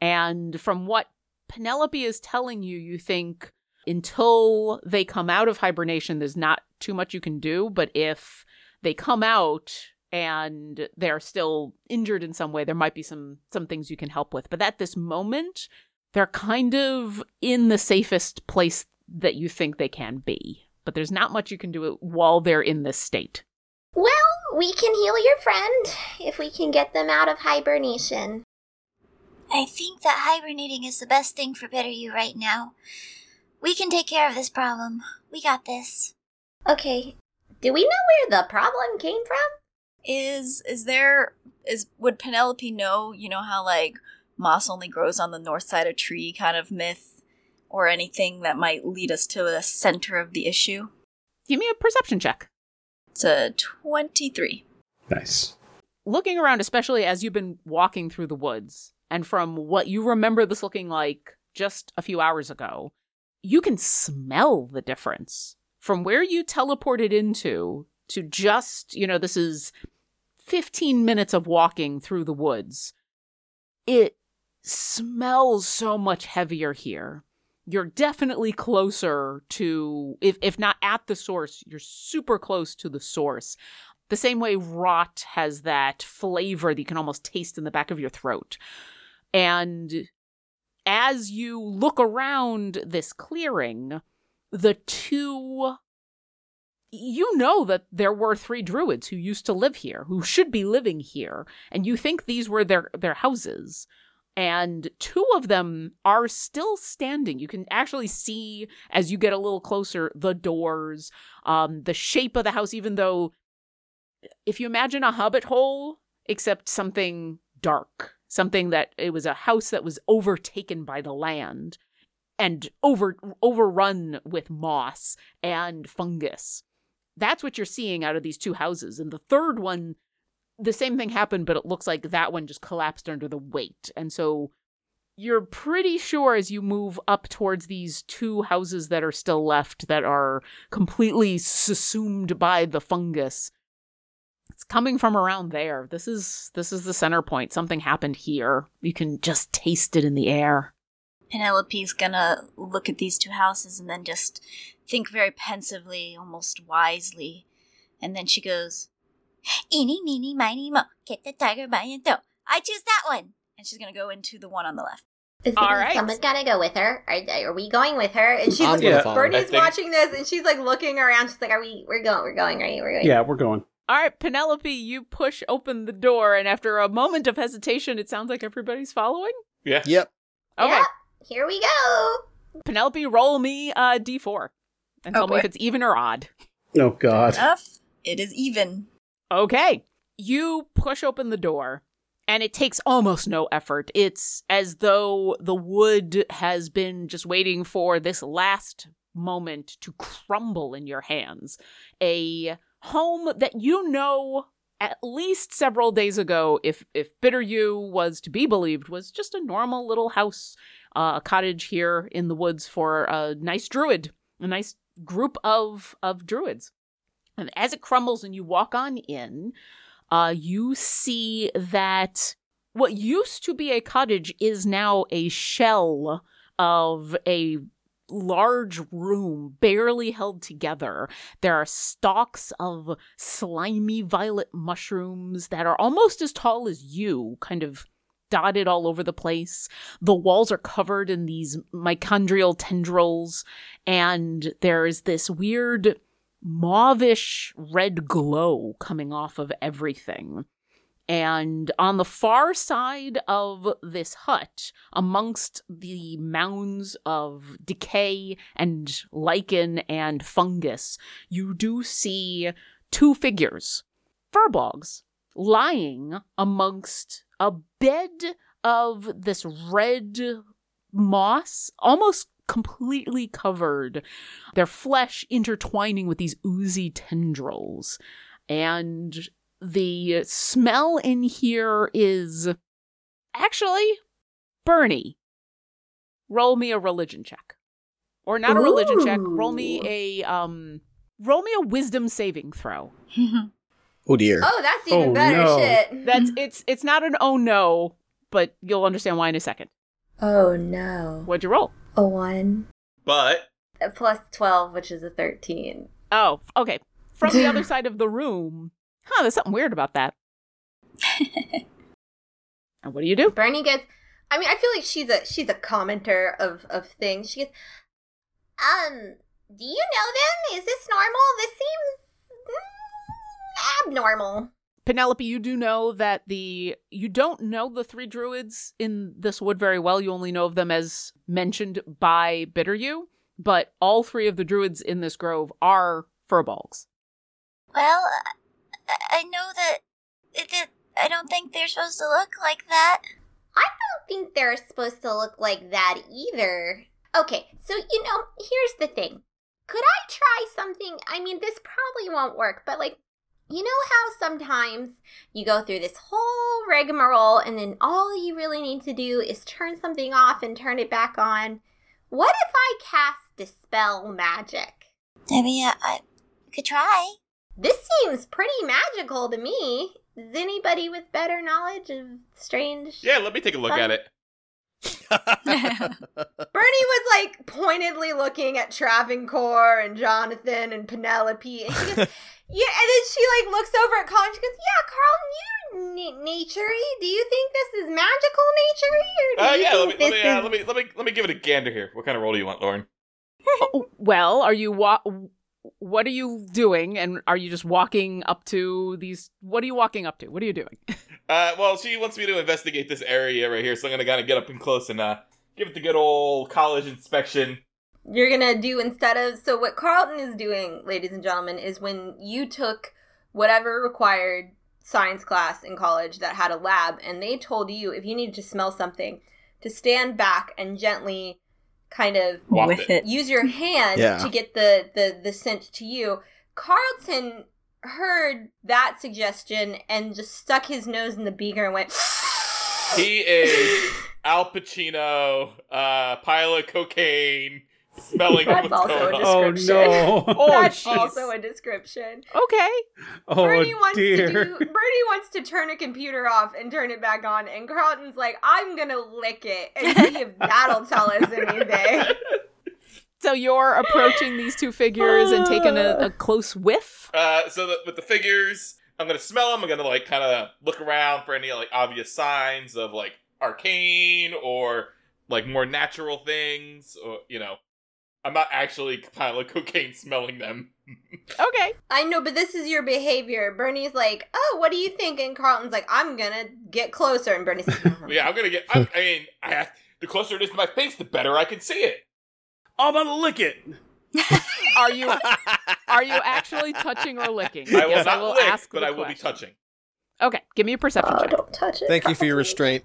and from what Penelope is telling you, you think until they come out of hibernation, there's not too much you can do. But if they come out and they're still injured in some way, there might be some some things you can help with. But at this moment, they're kind of in the safest place that you think they can be. But there's not much you can do while they're in this state. Well, we can heal your friend if we can get them out of hibernation. I think that hibernating is the best thing for Bitteryu right now. We can take care of this problem. We got this. Okay, do we know where the problem came from? Is is there is would Penelope know, you know how like moss only grows on the north side of tree kind of myth or anything that might lead us to the center of the issue? Give me a perception check. It's a 23. Nice. looking around, especially as you've been walking through the woods, and from what you remember this looking like just a few hours ago, you can smell the difference from where you teleported into to just, you know, this is 15 minutes of walking through the woods. It smells so much heavier here. You're definitely closer to, if, if not at the source, you're super close to the source the same way rot has that flavor that you can almost taste in the back of your throat. And as you look around this clearing, the two you know that there were three druids who used to live here, who should be living here, and you think these were their their houses. And two of them are still standing. You can actually see as you get a little closer the doors, um, the shape of the house, even though if you imagine a hobbit hole except something dark something that it was a house that was overtaken by the land and over overrun with moss and fungus that's what you're seeing out of these two houses and the third one the same thing happened but it looks like that one just collapsed under the weight and so you're pretty sure as you move up towards these two houses that are still left that are completely subsumed by the fungus it's coming from around there. This is this is the center point. Something happened here. You can just taste it in the air. Penelope's gonna look at these two houses and then just think very pensively, almost wisely. And then she goes, Eeny, meeny, miny, mo. Get the tiger by the toe. I choose that one. and she's gonna go into the one on the left. Is All right. Someone's gotta go with her. Are, are we going with her? And she's I'm gonna gonna Yeah. Bernie's watching this and she's like looking around. She's like, "Are we? We're going. We're going, right? We're going." Yeah, we're going. All right, Penelope, you push open the door, and after a moment of hesitation, it sounds like everybody's following. Yeah. Yep. Okay, Yeah. Here we go. Penelope, roll me uh, a d4 and Oh, tell me if it's even or odd. Oh God. Enough. It is even. Okay. You push open the door, and it takes almost no effort. It's as though the wood has been just waiting for this last moment to crumble in your hands. A home that you know at least several days ago, if if Bitteryu was to be believed, was just a normal little house, uh, a cottage here in the woods for a nice druid, a nice group of of druids. And as it crumbles and you walk on in, uh, you see that what used to be a cottage is now a shell of a large room barely held together. There are stalks of slimy violet mushrooms that are almost as tall as you, kind of dotted all over the place. The walls are covered in these mitochondrial tendrils, and there's this weird mauvish red glow coming off of everything. And on the far side of this hut, amongst the mounds of decay and lichen and fungus, you do see two figures, furbolgs, lying amongst a bed of this red moss, almost completely covered, their flesh intertwining with these oozy tendrils. And the smell in here is actually Bernie. Roll me a religion check. Or not a religion check, roll me a um roll me a wisdom saving throw. Oh dear. Oh, that's even Oh, better no. shit. That's it's it's not an oh no, but you'll understand why in a second. Oh no. What'd you roll? A one. But A plus twelve, which is a thirteen. Oh, okay. From the other side of the room. Huh, there's something weird about that. and what do you do? Bernie gets. I mean, I feel like she's a she's a commenter of of things. She gets. Um, do you know them? Is this normal? This seems mm, abnormal. Penelope, you do know that the you don't know the three druids in this wood very well. You only know of them as mentioned by Bitteryu, but all three of the druids in this grove are furbolgs. Well, I, know that it, it, I don't think they're supposed to look like that. I don't think they're supposed to look like that either. Okay, so you know, here's the thing. Could I try something? I mean, this probably won't work, but like, you know how sometimes you go through this whole rigmarole and then all you really need to do is turn something off and turn it back on? What if I cast Dispel Magic? I mean, I, I could try. This seems pretty magical to me. Is anybody with better knowledge of strange? yeah, let me take a look at it. Bernie was like pointedly looking at Travancore and Jonathan and Penelope, and she goes, "Yeah." And then she like looks over at Colin. She goes, "Yeah, Carl, you n- naturey. Do you think this is magical naturey, or do Uh, you yeah, let me think let me, uh, is?" let me let me let me give it a gander here. What kind of role do you want, Lauren? Oh, well, are you wa- what are you doing and are you just walking up to these what are you walking up to? What are you doing? Uh, well, she wants me to investigate this area right here, so I'm gonna kind of get up and close and uh, give it the good old college inspection. You're gonna do instead of so what Carlton is doing, ladies and gentlemen, is when you took whatever required science class in college that had a lab, and they told you if you needed to smell something, to stand back and gently kind of With it. it. use your hand Yeah. to get the, the the scent to you. Carlton heard that suggestion and just stuck his nose in the beaker and went. He is Al Pacino, uh, pile of cocaine, smelling That's what's also going a on. Oh description. no! Oh, That's jeez. also a description. Okay. oh Bernie wants dear! to do. Bernie wants to turn a computer off and turn it back on, and Carlton's like, "I'm gonna lick it and see if that'll tell us anything." So you're approaching these two figures and taking a, a close whiff? Uh, so that with the figures, I'm gonna smell them. I'm gonna like kind of look around for any like obvious signs of like arcane or like more natural things, or you know, I'm not actually a pile of cocaine smelling them. Okay. I know, but this is your behavior. Bernie's like, "Oh, what do you think?" And Carlton's like, "I'm gonna get closer." And Bernie's like, yeah, I'm gonna get. I, I mean, I have, the closer it is to my face, the better I can see it. I'm gonna lick it. Are you are you actually touching or licking? I will Yes, not lick, ask but I will be touching. Okay, give me a perception "Oh, check. don't touch it." Thank you for your restraint.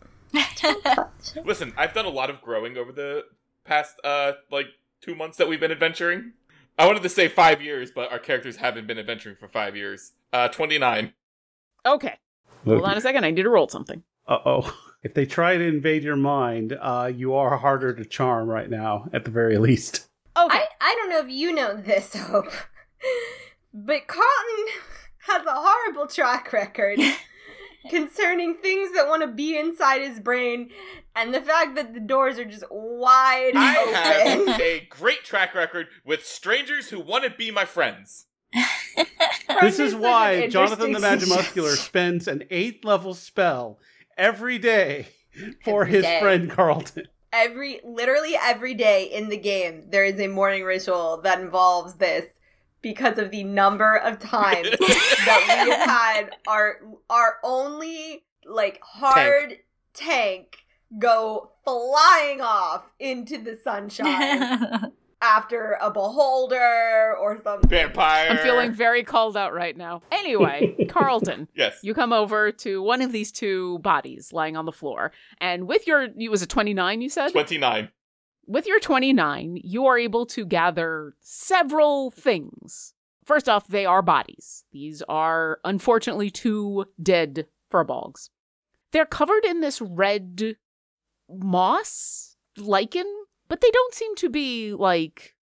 Don't touch it. Listen, I've done a lot of growing over the past uh like two months that we've been adventuring. I wanted to say five years, but our characters haven't been adventuring for five years. Uh, twenty nine. Okay. Hold on a second. I need to roll something. Uh oh. If they try to invade your mind, uh, you are harder to charm right now, at the very least. Okay. I, I don't know if you know this, Hope, but Carlton has a horrible track record concerning things that want to be inside his brain and the fact that the doors are just wide I open. have a great track record with strangers who want to be my friends. This is why Jonathan the Interesting Magimuscular spends an eighth level spell every day for Every his day. friend Carlton. every literally every day in the game there is a morning ritual that involves this because of the number of times that we have had our our only like hard tank, go flying off into the sunshine after a beholder or something. Vampire. I'm feeling very called out right now. Anyway, Carlton, Yes. you come over to one of these two bodies lying on the floor, and with your you was a 29 you said? Twenty nine. With your 29, you are able to gather several things. First off, they are bodies. These are unfortunately two dead furbolgs. They're covered in this red moss lichen, but they don't seem to be like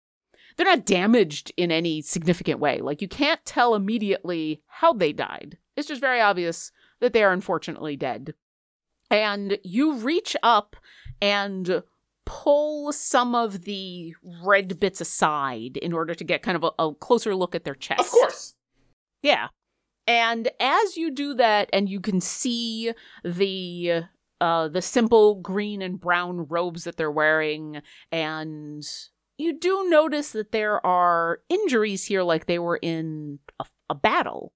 they're not damaged in any significant way. Like you can't tell immediately how they died. It's just very obvious that they are unfortunately dead. And you reach up and pull some of the red bits aside in order to get kind of a, a closer look at their chest. Of course. Yeah. And as you do that and you can see the uh the simple green and brown robes that they're wearing and you do notice that there are injuries here like they were in a, a battle.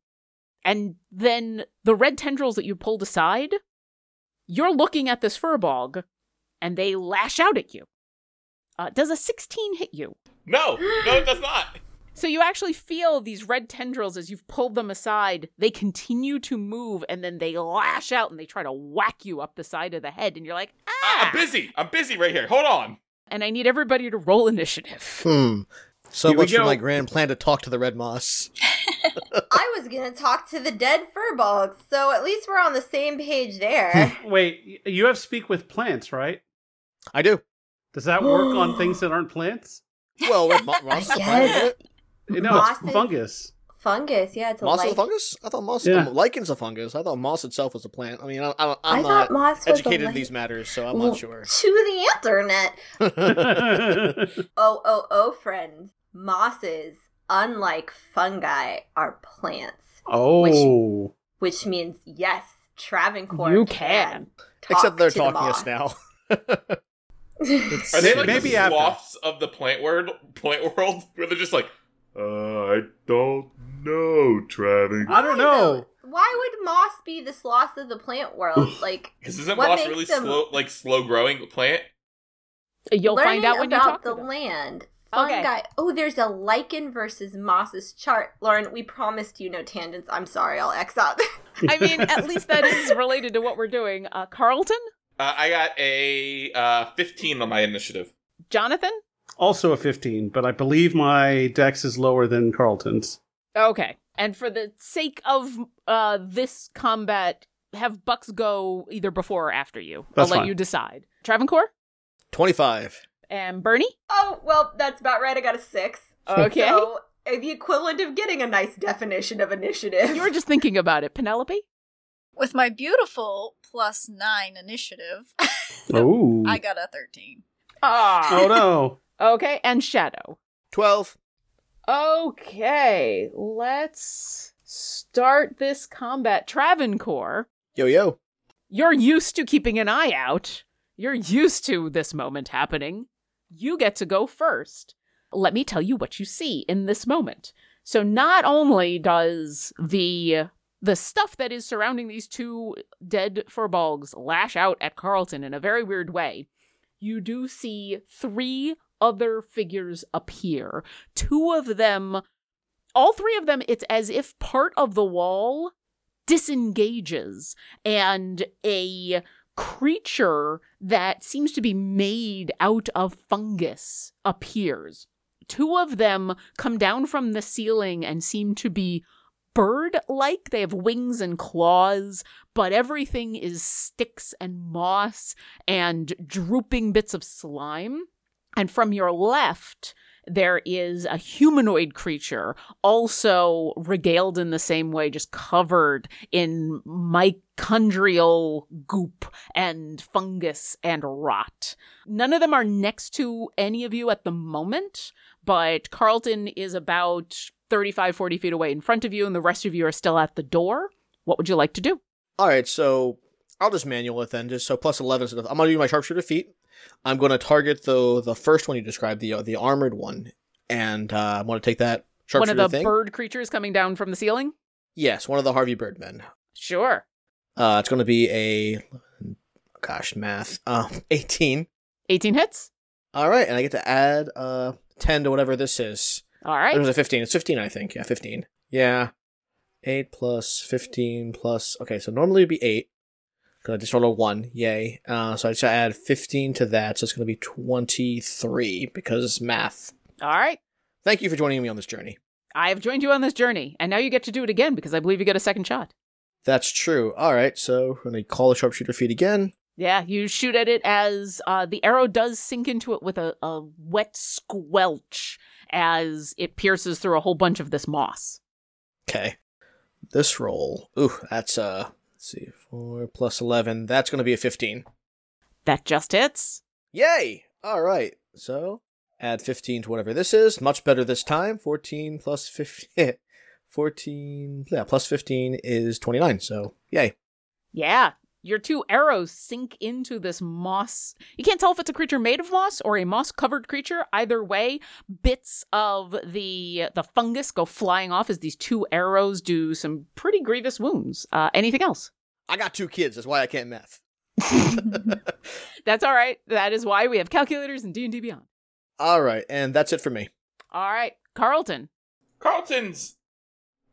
And then the red tendrils that you pulled aside, you're looking at this furbolg and they lash out at you. Uh, does a 16 hit you? No, no, it does not. So you actually feel these red tendrils as you've pulled them aside. They continue to move and then they lash out and they try to whack you up the side of the head. And you're like, I- ah! I'm busy. I'm busy right here. Hold on. And I need everybody to roll initiative. Hmm. So Here much for my grand plan to talk to the red moss. I was gonna talk to the dead furbolgs, so at least we're on the same page there. Wait, you have speak with plants, right? I do. Does that work on things that aren't plants? Well, red mo- moss is a plant, guess. isn't it? No, Moss it's fungus. fungus, yeah, it's a Moss is a fungus? I thought moss. Yeah. um, lichen's a fungus. I thought moss itself was a plant. I mean, I, I, I I'm thought not moss educated in lich- these matters, so I'm Well, not sure. To the internet. Oh, oh, oh, friends. Mosses, unlike fungi, are plants. oh. Which means, yes, Travancore You can. talk Except they're to the talking moss. us now. Are they like Maybe the after. sloths of the plant world? Plant world, where they're just like, uh, I don't know, Travis. I don't Why, know. Why would moss be the sloth of the plant world? Like, Because isn't moss really them- slow, like slow growing plant? You'll learning find out when you talk about talk the to them. land. Okay. Oh, there's a lichen versus mosses chart. Lauren, we promised you no tangents. I'm sorry, I'll X out. I mean, at least that is related to what we're doing. Uh, Carlton? Uh, I got a uh, 15 on my initiative. Jonathan? Also a 15, but I believe my dex is lower than Carlton's. Okay. And for the sake of uh, this combat, have Bucks go either before or after you. That's I'll let fine. you decide. Travancore? 25. And Bernie? oh, well, that's about right. I got a six. Okay. So, uh, the equivalent of getting a nice definition of initiative. You were just thinking about it. Penelope? With my beautiful plus nine initiative, Oh. I got a 13. Ah. oh no. Okay. And Shadow. 12. Okay. Let's start this combat. Travancore, Yo, yo. you're used to keeping an eye out. You're used to this moment happening. You get to go first. Let me tell you what you see in this moment. So not only does the the stuff that is surrounding these two dead furbolgs lash out at Carlton in a very weird way, you do see three other figures appear. Two of them, all three of them, it's as if part of the wall disengages and a creature that seems to be made out of fungus appears. Two of them come down from the ceiling and seem to be bird like. They have wings and claws, but everything is sticks and moss and drooping bits of slime. And from your left, there is a humanoid creature, also regaled in the same way, just covered in mitochondrial goop and fungus and rot. None of them are next to any of you at the moment, but Carlton is about 35, 40 feet away in front of you, and the rest of you are still at the door. What would you like to do? All right, so I'll just manual it then. Just so plus eleven. So I'm gonna do my sharpshooter feat. I'm gonna target the the first one you described, the uh, the armored one, and uh, I'm gonna take that One of the thing. bird creatures coming down from the ceiling? yes, one of the Harvey Birdmen. Sure. Uh, it's gonna be a gosh math. Uh, 18. 18 hits? All right, and I get to add uh 10 to whatever this is. All It was a 15. It's 15, I think. Yeah, 15. Yeah. 8 plus 15 plus. Okay, so normally it'd be 8. Because I just rolled a 1. Yay. Uh, so I just add 15 to that. So it's going to be 23 because math. All right. Thank you for joining me on this journey. I have joined you on this journey, and now you get to do it again because I believe you get a second shot. That's true. All right, so going to call the sharpshooter feat again. Yeah, you shoot at it as uh, the arrow does sink into it with a, a wet squelch as it pierces through a whole bunch of this moss. Okay. This roll. Ooh, that's, uh, let's see, 4 plus 11. That's going to be a 15. That just hits. Yay! All right. So add 15 to whatever this is. Much better this time. 14 plus 15. 14. Yeah, plus 15 is 29. So, yay. Yeah, your two arrows sink into this moss. You can't tell if it's a creature made of moss or a moss-covered creature. Either way, bits of the the fungus go flying off as these two arrows do some pretty grievous wounds. Uh, anything else? I got two kids. That's why I can't math. That's all right. That is why we have calculators and D and D Beyond. All right. And that's it for me. All right, Carlton. Carlton's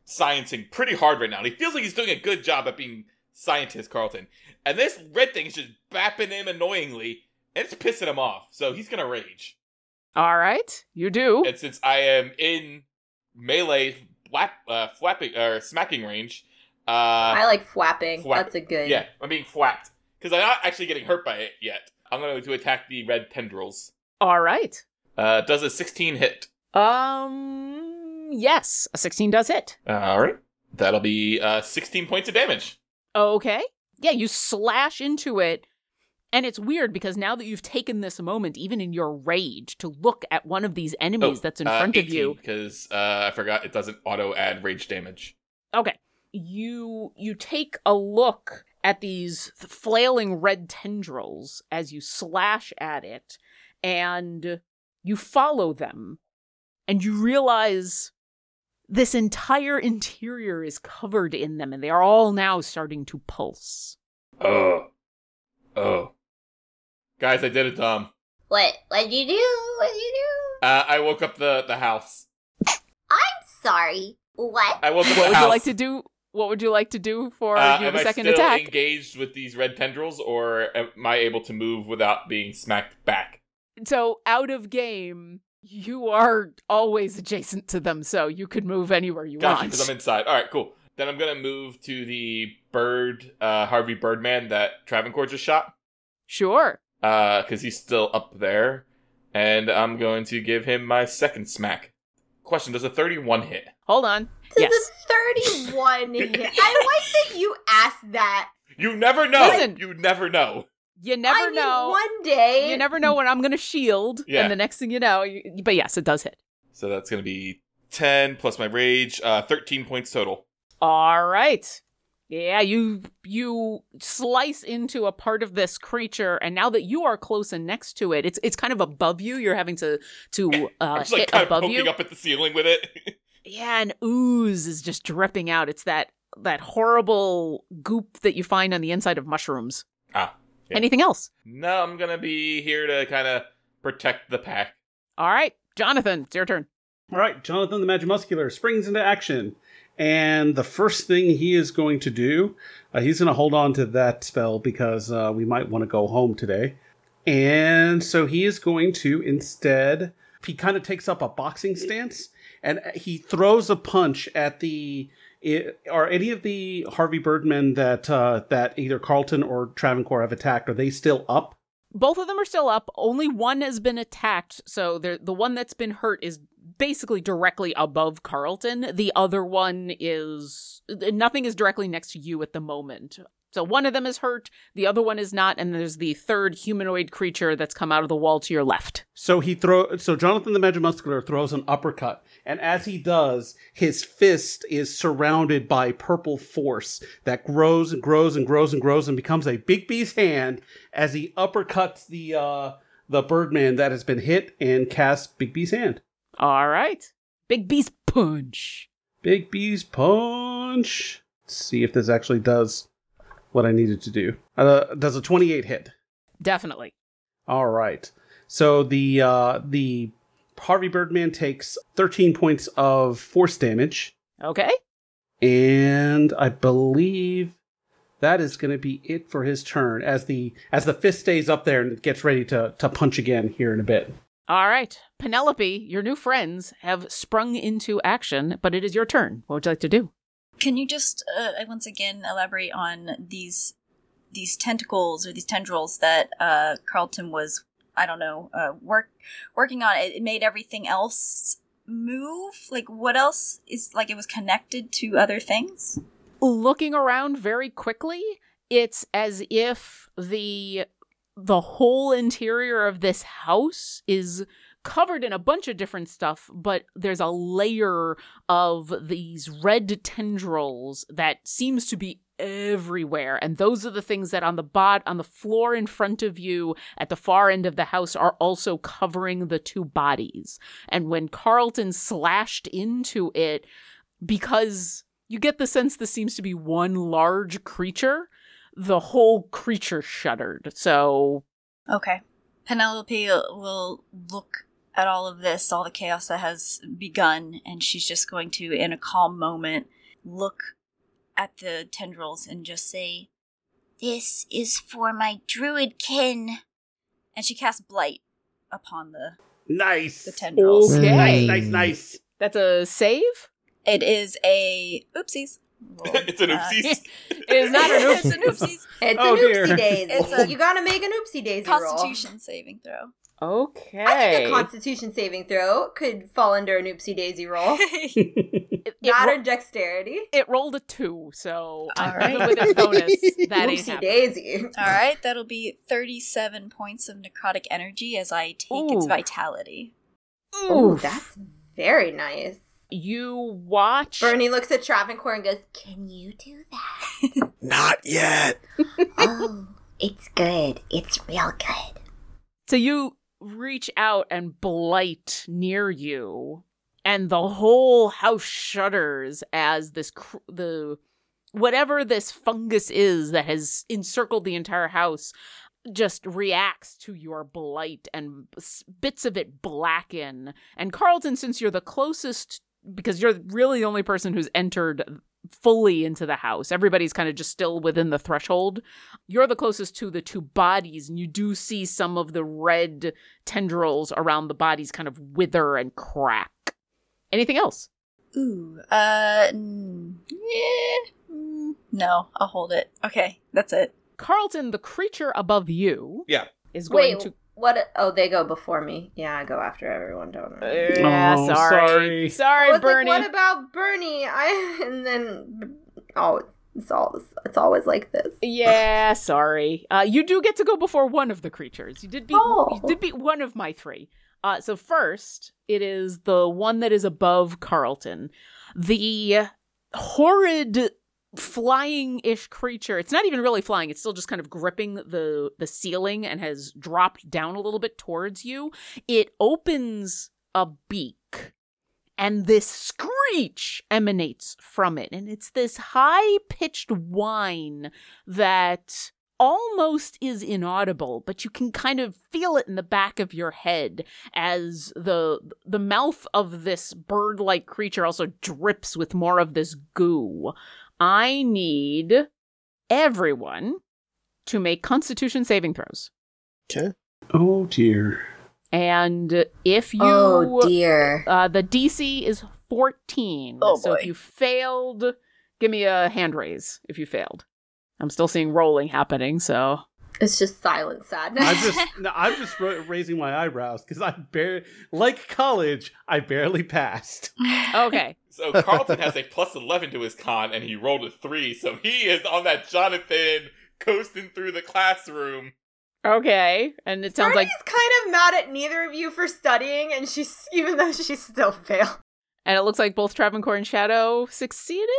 sciencing pretty hard right now. He feels like he's doing a good job at being scientist, Carlton. And this red thing is just bapping him annoyingly, and it's pissing him off. So he's gonna rage. All right, you do. And since I am in melee flap, uh, flapping or smacking range, uh, I like flapping. Flap- That's a good. yeah, I'm being flapped because I'm not actually getting hurt by it yet. I'm going to attack the red tendrils. All right. Uh, does a 16 hit? Um. Yes, a sixteen does hit. All right, that'll be uh 16 points of damage. Okay. Yeah, you slash into it. And it's weird because now that you've taken this moment, even in your rage, to look at one of these enemies that's in front of you. because uh, I forgot it doesn't auto add rage damage. Okay. You you take a look at these flailing red tendrils as you slash at it, and you follow them, and you realize this entire interior is covered in them, and they are all now starting to pulse. Oh, oh, guys, I did it, Tom. What? What'd you do? What'd you do? Uh, I woke up the the house. I'm sorry. What? I woke up What the would house. you like to do? What would you like to do for Uh, your am I second still attack? engaged with these red tendrils, or am I able to move without being smacked back? so out of game, you are always adjacent to them, so you could move anywhere you Gotcha, want. because I'm inside. All right, cool. Then I'm gonna move to the bird, uh, Harvey Birdman that Travancore just shot, Sure. uh, because he's still up there, and I'm going to give him my second smack. Question: Does a 31 hit? Hold on. To Yes. the 31 hit. I like that you asked that. You never know. Listen. You never know. You never I mean, know. one day. You never know when I'm going to shield, Yeah. and the next thing you know, you, but yes, it does hit. So that's gonna be 10 plus my rage, uh, 13 points total. All right. Yeah, you you slice into a part of this creature, and now that you are close and next to it, it's it's kind of above you. You're having to to uh, I'm just like hit kind of above poking you. up at the ceiling with it. Yeah, and ooze is just dripping out. It's that that horrible goop that you find on the inside of mushrooms. ah. Yeah. Anything else? No, I'm gonna be here to kind of protect the pack. All right, Jonathan, it's your turn. All right, Jonathan the Magimuscular springs into action. And the first thing he is going to do, uh, he's going to hold on to that spell because uh, we might want to go home today. And so he is going to instead, he kind of takes up a boxing stance and he throws a punch at the. I- Are any of the Harvey Birdmen that uh, that either Carlton or Travancore have attacked? Are they still up? Both of them are still up. Only one has been attacked, so the one that's been hurt is basically directly above Carlton. The other one is nothing is directly next to you at the moment. So one of them is hurt, the other one is not, and there's the third humanoid creature that's come out of the wall to your left. So he throw so Jonathan the Magimuscular throws an uppercut, and as he does, his fist is surrounded by purple force that grows and grows and grows and grows and becomes a Bigby's hand as he uppercuts the uh the Birdman that has been hit and casts Bigby's hand. All right. Big Beast punch. Bigby's punch. Let's see if this actually does what I needed to do. Uh, does a 28 hit? Definitely. All right. So the uh, the Harvey Birdman takes 13 points of force damage, Okay. and I believe that is going to be it for his turn. As the as the fist stays up there and gets ready to to punch again here in a bit. All right. Penelope, your new friends have sprung into action, but it is your turn. What would you like to do? Can you just uh, once again elaborate on these these tentacles or these tendrils that uh, Carlton was I don't know uh, work working on? It, it made everything else move. Like what else is like it was connected to other things? looking around very quickly, it's as if the the whole interior of this house is covered in a bunch of different stuff, but there's a layer of these red tendrils that seems to be everywhere and those are the things that on the bot on the floor in front of you at the far end of the house are also covering the two bodies and when carlton slashed into it because you get the sense this seems to be one large creature. The whole creature shuddered. So, Okay. Penelope will look at all of this, all the chaos that has begun, and she's just going to, in a calm moment, look at the tendrils and just say, This is for my druid kin. and she casts blight upon the. Nice. The tendrils. Okay. Nice, nice, nice. that's a save? It is a oopsies. roll. it's an Uh, oopsies. It is not an it's an oopsies. It's Oh, an dear. oopsie daisy. It's a- you gotta make an oopsie daisy roll. Constitution saving throw. Okay. I think a Constitution saving throw could fall under an oopsie daisy roll. it, it, Not ro- a dexterity. it rolled a two, so uh, All even right. with its bonus, that ain't Oopsie happening. daisy. All right, that'll be 37 points of necrotic energy as I take its vitality. Ooh, Oof. that's very nice. You watch. Bernie looks at Travancore and goes, Can you do that? Not yet. oh, it's good. It's real good. So you reach out and blight near you, and the whole house shudders as this cr- the whatever this fungus is that has encircled the entire house just reacts to your blight and bits of it blacken. And Carlton, since you're the closest, because you're really the only person who's entered fully into the house, everybody's kind of just still within the threshold you're the closest to the two bodies and you do see some of the red tendrils around the bodies kind of wither and crack anything else Ooh, uh, mm, yeah, mm, no, I'll hold it. Okay, that's it. carlton the creature above you Yeah. is going Wait, to what? Oh, they go before me. Yeah, I go after everyone, don't I? yeah Oh, sorry sorry. I sorry was bernie like, what about Bernie? I and then oh, it's all it's always like this. yeah sorry uh you do get to go before one of the creatures you did beat Oh. you did beat one of my three uh so first it is the one that is above carlton the horrid flying-ish creature. It's not even really flying. It's still just kind of gripping the the ceiling and has dropped down a little bit towards you. It opens a beak and this screech emanates from it and it's this high-pitched whine that almost is inaudible but you can kind of feel it in the back of your head as the the mouth of this bird-like creature also drips with more of this goo i need everyone to make constitution saving throws Okay. Oh dear. and if you oh dear. uh, the dc is 14 Oh, so boy. if you failed give me a hand raise if you failed i'm still seeing rolling happening so It's just silent sadness. I'm just no, I'm just ra- raising my eyebrows because I barely, like college, I barely passed. okay So Carlton has a plus 11 to his con, and he rolled a 3, so he is on that Jonathan coasting through the classroom. okay and it sounds like Bernie's kind of mad at neither of you for studying, and she's even though she still failed. and it looks like both Travancore and Shadow succeeded.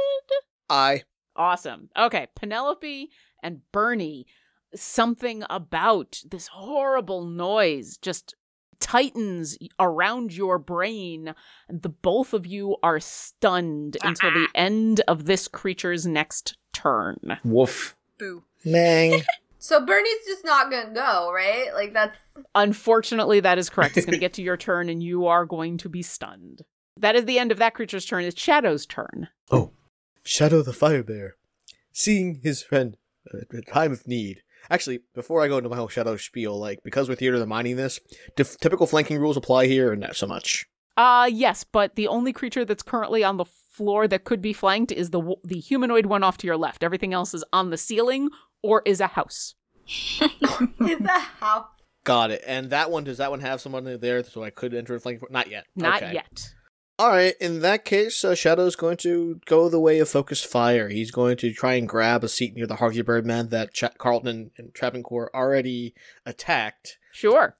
I. Awesome. Okay, Penelope and Bernie, something about this horrible noise just tightens around your brain, and the both of you are stunned until the end of this creature's next turn. Woof. Boo. Mang. So Bernie's just not gonna go, right? Like that's Unfortunately, that is correct. It's going to get to your turn, and you are going to be stunned. That is the end of that creature's turn. It's Shadow's turn. Oh, Shadow the Fire Bear, seeing his friend at a time of need. Actually, before I go into my whole Shadow spiel, like because we're theater of mining this, do f- typical flanking rules apply here, or not so much? Uh yes, but the only creature that's currently on the floor that could be flanked is the w- the humanoid one off to your left. Everything else is on the ceiling or is a house. is a house. Got it. And that one, does that one have someone there so I could enter a flanking? Not yet. Not Okay. yet. All right. In that case, uh, Shadow's going to go the way of focused fire. He's going to try and grab a seat near the Harvey Birdman that Ch- Carlton and, and Travancore already attacked. Sure.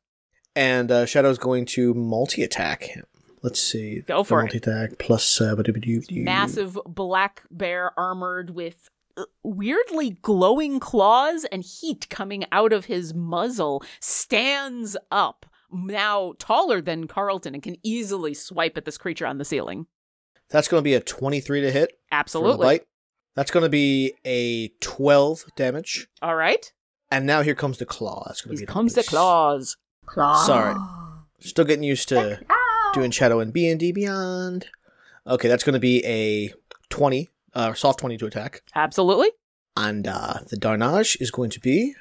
and uh, Shadow's going to multi attack him. Let's see. Go for it. multi attack plus uh. Massive black bear armored with uh, weirdly glowing claws and heat coming out of his muzzle stands up now taller than Carlton and can easily swipe at this creature on the ceiling. That's going to be a twenty-three to hit for the Absolutely. bite. That's going to be a twelve damage. All right. And now here comes the claw. That's going to Here be comes the claws. Claw. Sorry. Still getting used to doing Shadow and D and D Beyond. Okay, that's going to be a twenty, uh, soft twenty to attack. Absolutely. And uh, the Darnage is going to be.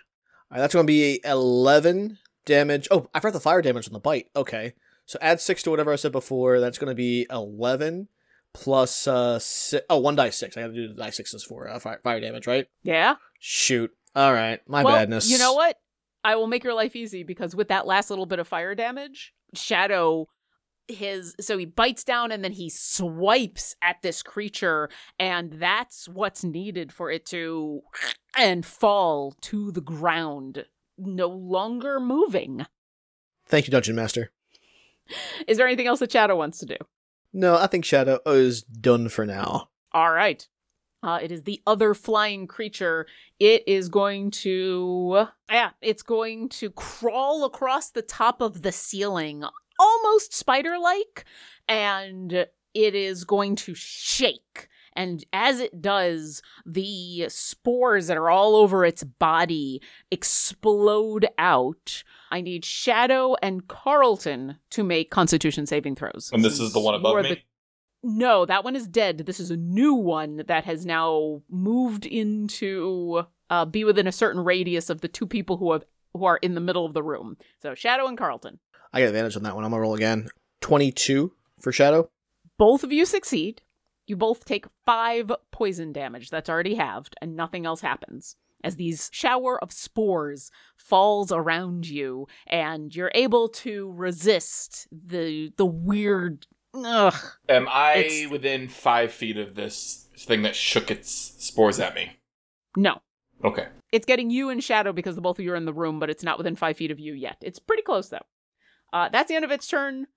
Alright, that's going to be 11 damage. Oh, I forgot the fire damage on the bite. Okay. So add 6 to whatever I said before. That's going to be 11 plus. Uh, si- oh, 1 die 6. I got to do the die 6s for uh, fire, fire damage, right? Yeah. Shoot. Alright. My well, badness. You know what? I will make your life easy because with that last little bit of fire damage, Shadow his so he bites down and then he swipes at this creature and that's what's needed for it to and fall to the ground no longer moving Thank you, Dungeon Master. is there anything else that shadow wants to do No, I think Shadow is done for now. all right uh, it is the other flying creature. It is going to, yeah, it's going to crawl across the top of the ceiling, almost spider like, and it is going to shake. And as it does, the spores that are all over its body explode out. I need Shadow and Carlton to make Constitution saving throws. And this is the one above me? the- no, that one is dead. This is a new one that has now moved into uh, be within a certain radius of the two people who have who are in the middle of the room. So Shadow and Carlton. I get advantage on that one. I'm going to roll again. 22 for Shadow. Both of you succeed. You both take five poison damage that's already halved, and nothing else happens. As these shower of spores falls around you, and you're able to resist the the weird ugh, Am I It's- within five feet of this thing that shook its spores at me? no. Okay. It's getting you in shadow because the both of you are in the room, but it's not within five feet of you yet. It's pretty close though. Uh, that's the end of its turn.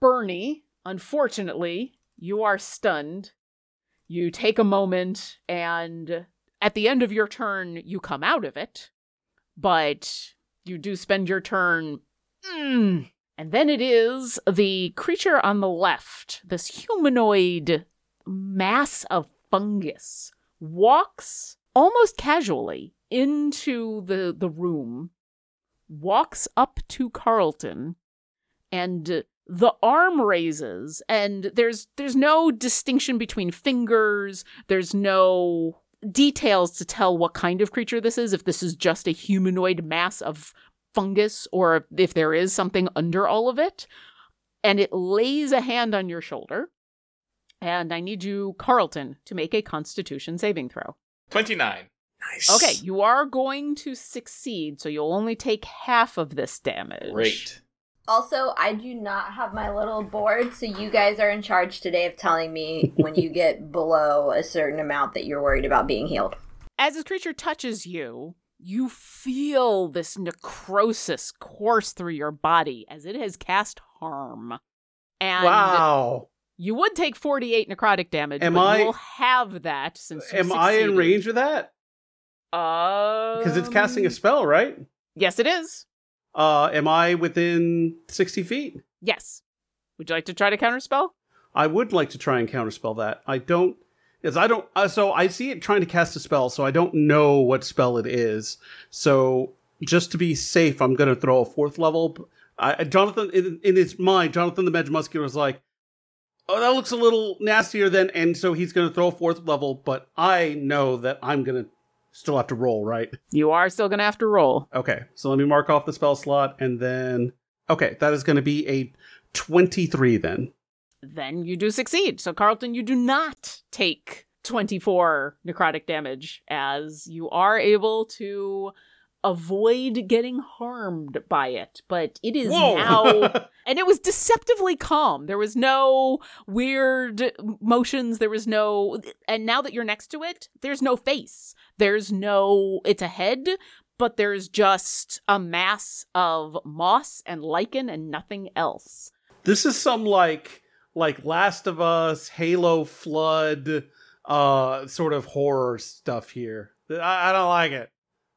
Bernie, unfortunately, you are stunned. You take a moment, and at the end of your turn, you come out of it, but you do spend your turn. Mm. And then it is the creature on the left, this humanoid mass of fungus, walks almost casually into the, the room, walks up to Carlton, and the arm raises and there's there's no distinction between fingers there's no details to tell what kind of creature this is if this is just a humanoid mass of fungus or if there is something under all of it and it lays a hand on your shoulder and i need you carlton to make a constitution saving throw 29. Nice. okay you are going to succeed so you'll only take half of this damage Great. Also, I do not have my little board, so you guys are in charge today of telling me when you get below a certain amount that you're worried about being healed. As this creature touches you, you feel this necrosis course through your body as it has cast harm. And wow. you would take 48 necrotic damage, Am but I- you'll have that since you Am I in range of that? Um, Because it's casting a spell, right? Yes, it is. Uh, am I within 60 feet? Yes. Would you like to try to counterspell? I would like to try and counterspell that. I don't, because I don't. Uh, so I see it trying to cast a spell, so I don't know what spell it is. So just to be safe, I'm going to throw a fourth level. I, Jonathan, in, in his mind, Jonathan the Magimuscular was like, "Oh, that looks a little nastier than," and so he's going to throw a fourth level. But I know that I'm going to still have to roll, right? You are still going to have to roll. Okay, so let me mark off the spell slot, and then okay, that is going to be a 23 then. Then you do succeed. So, Carlton, you do not take 24 necrotic damage as you are able to avoid getting harmed by it. But it is now and it was deceptively calm. There was no weird motions. There was no, and now that you're next to it, there's no face. There's no, it's a head, but there's just a mass of moss and lichen and nothing else. this is some like like Last of Us, Halo Flood, uh, sort of horror stuff here. I, I don't like it.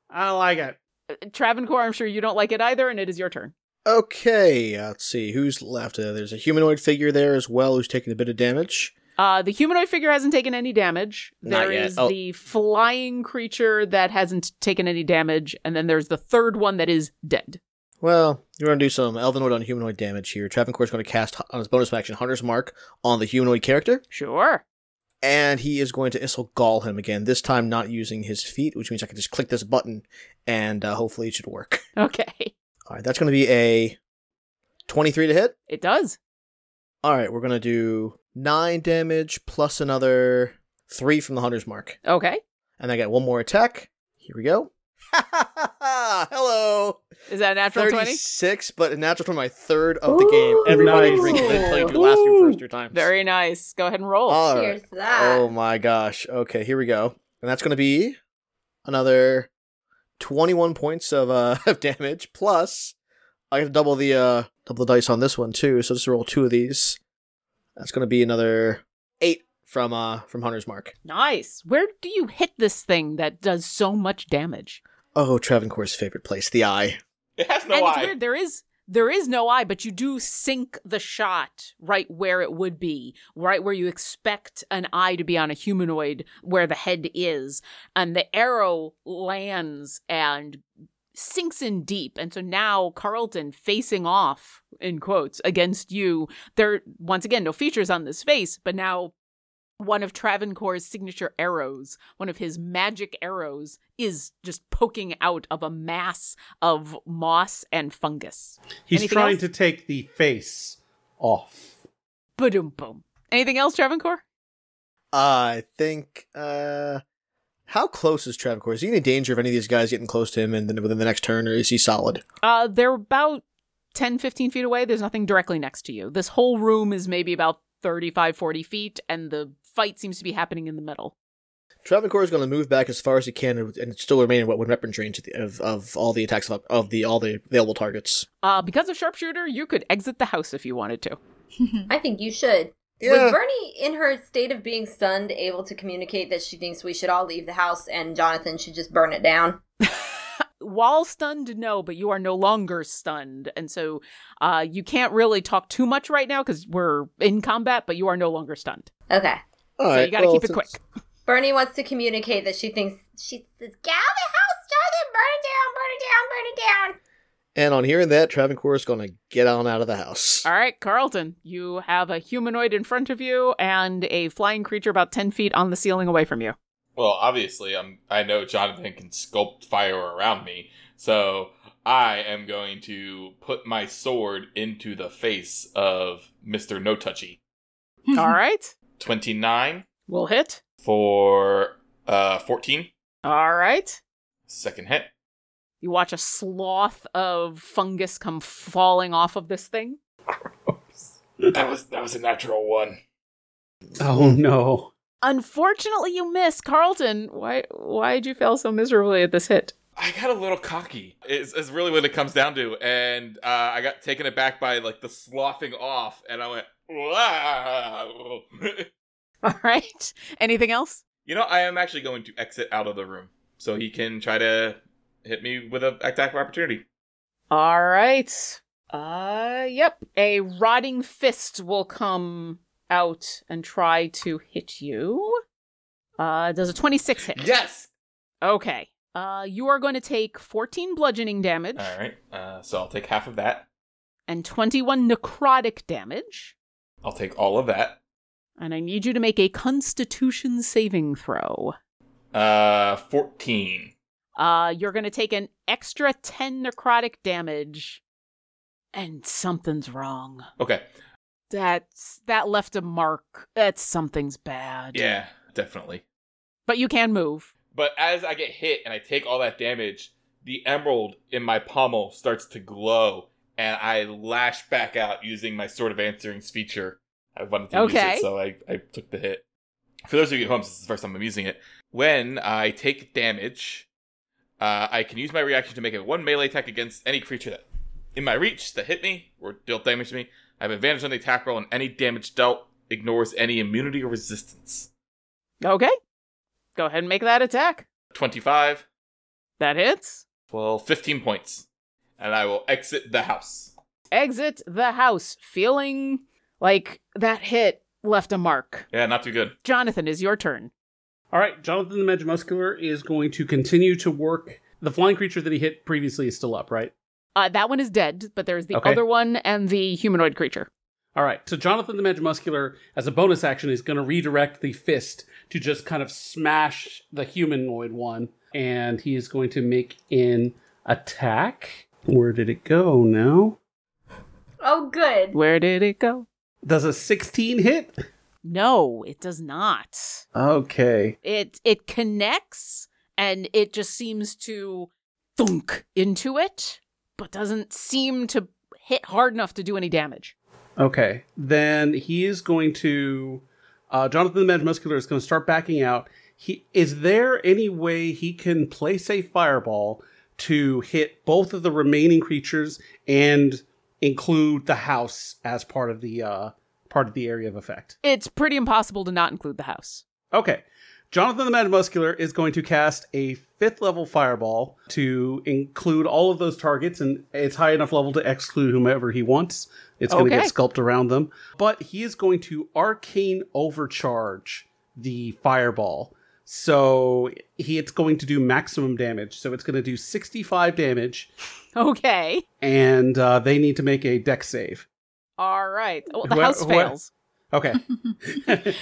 I don't like it. Uh, Travancore, I'm sure you don't like it either, and it is your turn. Okay, uh, let's see who's left. Uh, there's a humanoid figure there as well who's taking a bit of damage. Uh, the humanoid figure hasn't taken any damage. Not There yet. is Oh. the flying creature that hasn't taken any damage, and then there's the third one that is dead. Well, you're going to do some Elvenoid on humanoid damage here. Travancore is going to cast on his bonus action Hunter's Mark on the humanoid character, Sure. And he is going to Issel Gall him again, this time not using his feet, which means I can just click this button, and uh, hopefully it should work. Okay. All right, that's going to be a 23 to hit. It does. All right, we're going to do 9 damage plus another 3 from the Hunter's Mark. Okay. And I got one more attack. Here we go. Hello. Is that a natural 20? 36, but a natural 20, my third of the game. Everybody nice. drink it until you last your first two times. Very nice. Go ahead and roll. All right. Here's that. Oh my gosh. Okay, here we go. And that's going to be another 21 points of uh of damage plus I have to double the uh double the dice on this one too. So just roll two of these. That's going to be another 8 from uh from Hunter's Mark. nice. Where do you hit this thing that does so much damage? Oh, Travancore's favorite place, the eye. It has no and it's weird. There is there is no eye, but you do sink the shot right where it would be, right where you expect an eye to be on a humanoid, where the head is, and the arrow lands and sinks in deep. And so now Carlton facing off in quotes against you. There once again no features on this face, but now one of Travancore's signature arrows, one of his magic arrows, is just poking out of a mass of moss and fungus. He's Anything trying else? to take the face off. Boom, boom. Anything else, Travancore? I think uh how close is Travancore? Is he in any danger of any of these guys getting close to him and then within the next turn, or is he solid? Uh, they're about 10, 15 feet away. There's nothing directly next to you. This whole room is maybe about 35, 40 feet, and the fight seems to be happening in the middle. Travancore is going to move back as far as he can and- and still remain in what weapon range of, the, of, of all the attacks of, of the all the available targets. Uh, because of sharpshooter, you could exit the house if you wanted to. I think you should. Yeah. Was Bernie, in her state of being stunned, able to communicate that she thinks we should all leave the house and Jonathan should just burn it down? While stunned, no, but you are no longer stunned. And so uh, you can't really talk too much right now because we're in combat, but you are no longer stunned. Okay. All so right, you gotta well, keep it quick. Bernie wants to communicate that she thinks She says, Get out of the house, Jonathan! Burn it down, burn it down, burn it down! And on hearing that, Travancore is going to get on out of the house. All right, Carlton, you have a humanoid in front of you and a flying creature about 10 feet on the ceiling away from you. Well, obviously, I'm. I know Jonathan can sculpt fire around me, so I am going to put my sword into the face of Mister No Touchy. All right, Twenty nine we'll hit. for uh fourteen. All right. Second hit. You watch a sloth of fungus come falling off of this thing. That was that was a natural one. Oh no. Unfortunately, you miss. Carlton, why why did you fail so miserably at this hit? I got a little cocky. Is is really what it comes down to, and uh, I got taken aback by like the sloughing off, and I went. Wow. All right. Anything else? you know, I am actually going to exit out of the room so he can try to hit me with an attack of opportunity. All right. Uh, yep. A rotting fist will come out and try to hit you. Uh, does a 26 hit? Yes. Okay. Uh, you are going to take 14 bludgeoning damage All right. Uh, so I'll take half of that. and 21 necrotic damage. I'll take all of that. And I need you to make a constitution saving throw. Uh, fourteen. Uh, you're going to take an extra 10 necrotic damage. And something's wrong. Okay. That's that left a mark. That's something's bad. Yeah, definitely. But you can move. But as I get hit and I take all that damage, the emerald in my pommel starts to glow, and I lash back out using my Sword of Answering's feature. I wanted to use Okay. it, so I, I took the hit. For those of you at home, this is the first time I'm using it. When I take damage, uh, I can use my reaction to make a one melee attack against any creature that in my reach that hit me or dealt damage to me. I have advantage on the attack roll, and any damage dealt ignores any immunity or resistance. Okay. Go ahead and make that attack. 25. That hits. Well, 15 points. And I will exit the house. Exit the house, feeling like that hit left a mark. Yeah, not too good. Jonathan, is your turn. All right, Jonathan the Magimuscular is going to continue to work. The flying creature that he hit previously is still up, right? Uh, that one is dead, but there's the Okay. other one and the humanoid creature. All right, so Jonathan the Magimuscular, as a bonus action, is going to redirect the fist to just kind of smash the humanoid one, and he is going to make an attack. Where did it go now? Oh, good. Where did it go? Does a 16 hit? No, it does not. Okay. It it connects and it just seems to thunk into it, but doesn't seem to hit hard enough to do any damage. Okay. Then he is going to. Uh, Jonathan the Magimuscular is going to start backing out. He is there any way he can place a fireball to hit both of the remaining creatures and include the house as part of the uh, part of the area of effect? It's pretty impossible to not include the house. Okay. Jonathan the Magimuscular is going to cast a fifth level fireball to include all of those targets, and it's high enough level to exclude whomever he wants. It's going to get sculpted around them. But he is going to arcane overcharge the fireball. So he it's going to do maximum damage. So it's going to do 65 damage, Okay. and uh, they need to make a dex save. All right. Well, the Who- house who- fails. Okay.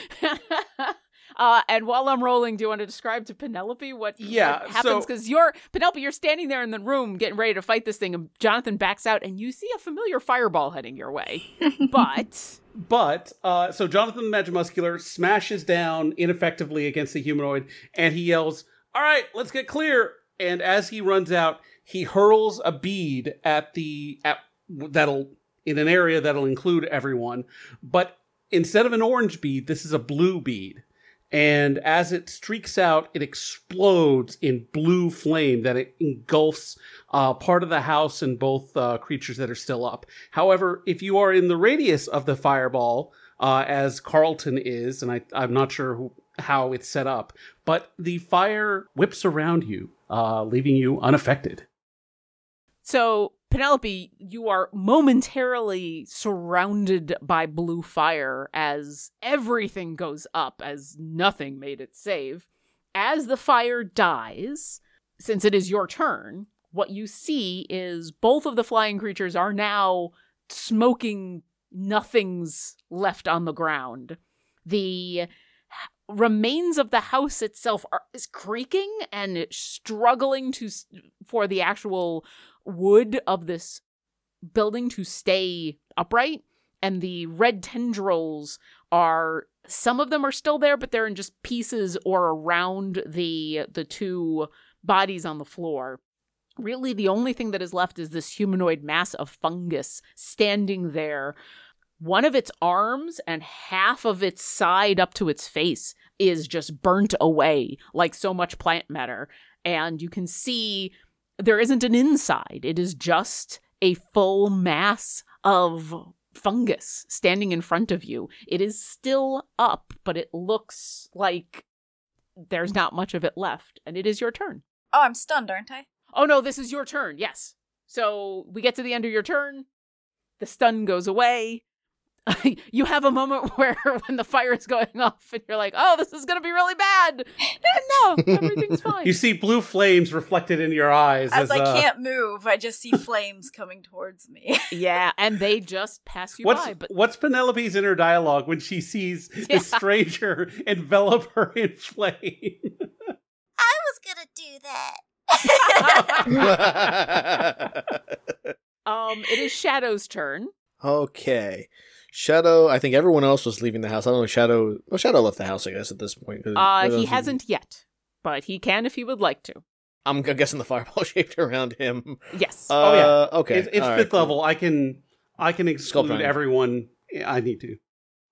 uh, and while I'm rolling, do you want to describe to Penelope what, Yeah, what happens? so- Because you're Penelope, you're standing there in the room getting ready to fight this thing, and Jonathan backs out, and you see a familiar fireball heading your way. but But uh, so Jonathan the Magimuscular smashes down ineffectively against the humanoid, and he yells, "All right, let's get clear!" And as he runs out, he hurls a bead at the at that'll in an area that'll include everyone. But instead of an orange bead, this is a blue bead, And as it streaks out, it explodes in blue flame that it engulfs uh, part of the house and both uh, creatures that are still up. However, if you are in the radius of the fireball, uh, as Carlton is, and I, I'm not sure who, how it's set up, but the fire whips around you, uh, leaving you unaffected. So, Penelope, you are momentarily surrounded by blue fire as everything goes up, as nothing made it save. As the fire dies, since it is your turn, what you see is both of the flying creatures are now smoking nothings left on the ground. The remains of the house itself are, is creaking and struggling to for the actual wood of this building to stay upright and the red tendrils are some of them are still there but they're in just pieces or around the the two bodies on the floor. Really the only thing that is left is this humanoid mass of fungus standing there. One of its arms and half of its side up to its face is just burnt away like so much plant matter. And you can see there isn't an inside. It is just a full mass of fungus standing in front of you. It is still up, but it looks like there's not much of it left, and it is your turn. Oh, I'm stunned, aren't I? Oh no, this is your turn. Yes. So we get to the end of your turn. The stun goes away. you have a moment where when the fire is going off and you're like, oh, this is going to be really bad. no, everything's fine. You see blue flames reflected in your eyes. As, As, I uh, can't move, I just see flames coming towards me. yeah, and they just pass you What's by. But what's Penelope's inner dialogue when she sees Yeah. this stranger envelop her in flame? I was gonna do that. um, it is Shadow's turn. okay. Shadow, I think everyone else was leaving the house. I don't know. Shadow, well, Shadow left the house, I guess, at this point. Uh, he hasn't yet, but he can if he would like to. I'm guessing the fireball shaped around him. Yes. Uh, yeah. Okay. It's, it's fifth cool. level. I can I can exclude everyone. I need to.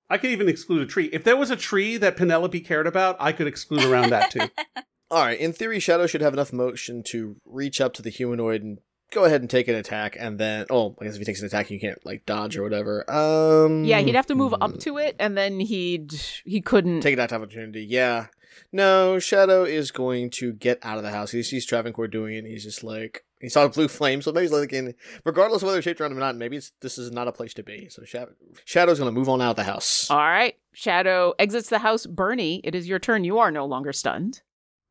I could even exclude a tree. If there was a tree that Penelope cared about, I could exclude around that too. All right. In theory, Shadow should have enough motion to reach up to the humanoid and go ahead and take an attack, and then oh, I guess if he takes an attack, you can't like dodge or whatever. Um. yeah, he'd have to move hmm. up to it, and then he'd he couldn't. take that opportunity. Yeah. No, Shadow is going to get out of the house. He sees Travancore doing it. And he's just like he saw a blue flame, so maybe he's thinking, regardless of whether it's shaped around him or not, maybe it's, this is not a place to be. So Shadow, Shadow's going to move on out of the house. All right, Shadow exits the house. Bernie, it is your turn. You are no longer stunned.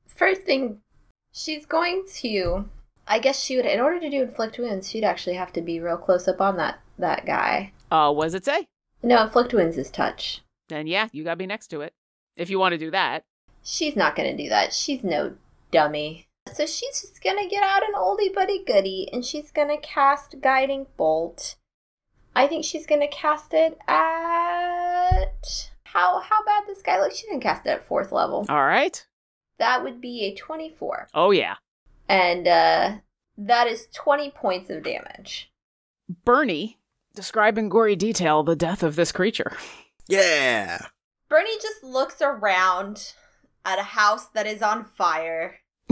First thing, she's going to. I guess she would, in order to do inflict wounds, she'd actually have to be real close up on that that guy. Uh, what does it say? No, inflict wounds is touch. Then yeah, you gotta be next to it if you want to do that. She's not gonna do that. She's no dummy. So she's just gonna get out an oldie buddy goodie, and she's gonna cast guiding bolt. I think she's gonna cast it at how how bad this guy looks. She's gonna cast it at fourth level. All right. That would be a twenty-four. Oh yeah, and uh, that is 20 points of damage. Bernie, describe in gory detail the death of this creature. Yeah. Bernie just looks around at a house that is on fire,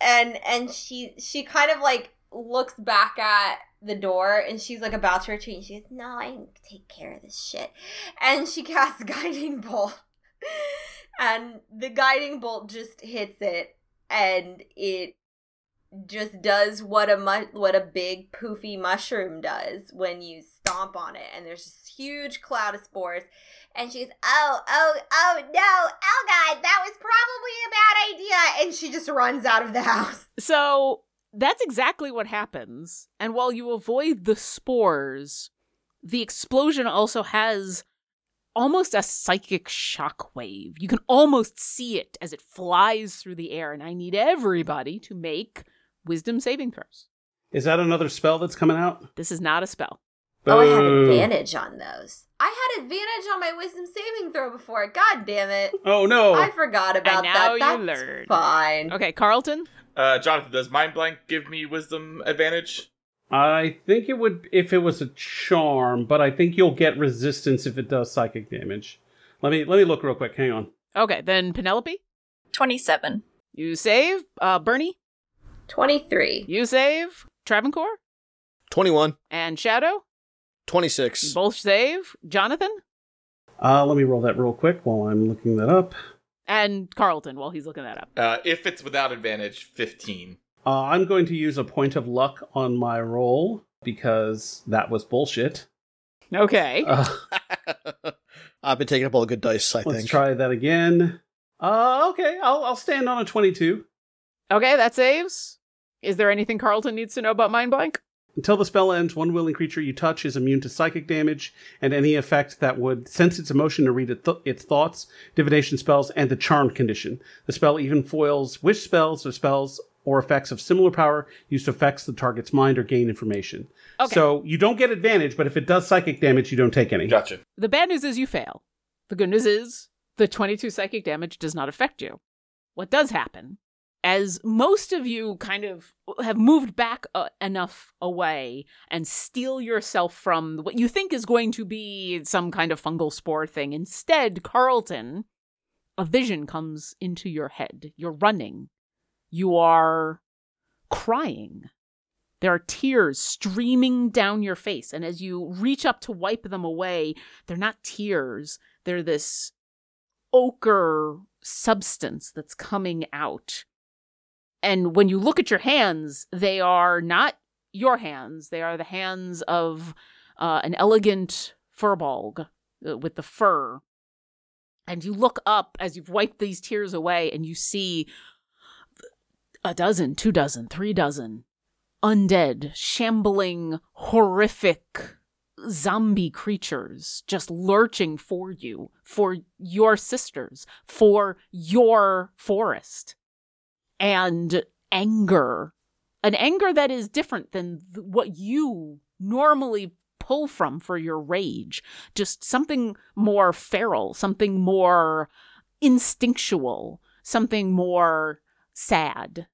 and and she she kind of like looks back at the door, and she's like about to retreat. And she goes, "No, I can take care of this shit," and she casts guiding bolt, and the guiding bolt just hits it, and it just does what a mu- what a big poofy mushroom does when you stomp on it and there's this huge cloud of spores and she's oh oh oh no oh god that was probably a bad idea and she just runs out of the house So that's exactly what happens. And while you avoid the spores, the explosion also has almost a psychic shockwave. You can almost see it as it flies through the air. And I need everybody to make wisdom saving throws. Is that another spell that's coming out? This is not a spell. oh i had advantage on those i had advantage on my wisdom saving throw before god damn it Oh no! i forgot about now that you that's learn. fine Okay, Carlton. Uh, Jonathan, does Mind Blank give me wisdom advantage? I think it would if it was a charm, but I think you'll get resistance if it does psychic damage. Let me let me look real quick. Hang on. Okay, then Penelope, 27. you save. Uh, Bernie, 23. you save. Travancore 21, and Shadow, 26. both save. Jonathan Uh, let me roll that real quick while I'm looking that up. and Carlton while he's looking that up. Uh, if it's without advantage, 15. Uh, I'm going to use a point of luck on my roll because that was bullshit. Okay. Uh, I've been taking up all the good dice, I think. let's try that again. Uh, okay, I'll, I'll stand on a 22. Okay, that saves. Is there anything Carlton needs to know about Mind Blank? Until the spell ends, one willing creature you touch is immune to psychic damage and any effect that would sense its emotion to read it th- its thoughts, divination spells, and the charmed condition. The spell even foils wish spells or spells or effects of similar power used to affect the target's mind or gain information. Okay. So you don't get advantage, but if it does psychic damage, you don't take any. Gotcha. The bad news is you fail. The good news is the 22 psychic damage does not affect you. What does happen, as most of you kind of have moved back uh, enough away and steal yourself from what you think is going to be some kind of fungal spore thing, instead, Carlton, a vision comes into your head. You're running. You are crying. There are tears streaming down your face, and as you reach up to wipe them away, they're not tears. They're this ochre substance that's coming out. And when you look at your hands, they are not your hands. They are the hands of uh, an elegant furbolg uh, with the fur. And you look up as you've wiped these tears away, and you see a dozen, two dozen, three dozen undead, shambling, horrific zombie creatures just lurching for you, for your sisters, for your forest. And anger. An anger that is different than th- what you normally pull from for your rage. Just something more feral, something more instinctual, something more sad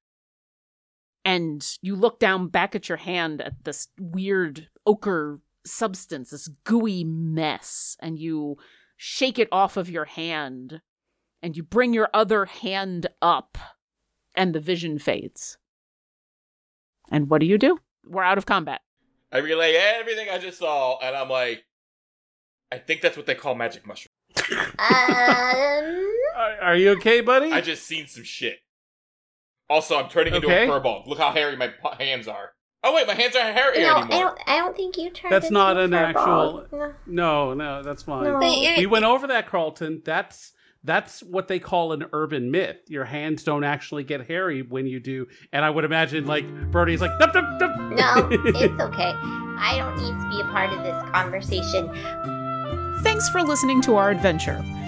and you look down back at your hand at this weird ochre substance, this gooey mess, and you shake it off of your hand, and you bring your other hand up, and the vision fades. And what do you do? We're out of combat. I relay everything I just saw, and I'm like, I think that's what they call magic mushroom. Um, Are, are you okay, buddy? I just seen some shit. Also, I'm turning into Okay. a furball. Look how hairy my hands are. Oh wait, my hands aren't hairy no, I anymore. don't. I don't think you turned. That's into not an furball. actual- No. no, no, that's fine. No. We went over that, Carlton. That's that's what they call an urban myth. Your hands don't actually get hairy when you do. And I would imagine like Birdie's like dup, dup, dup. No, it's okay. I don't need to be a part of this conversation. Thanks for listening to our adventure.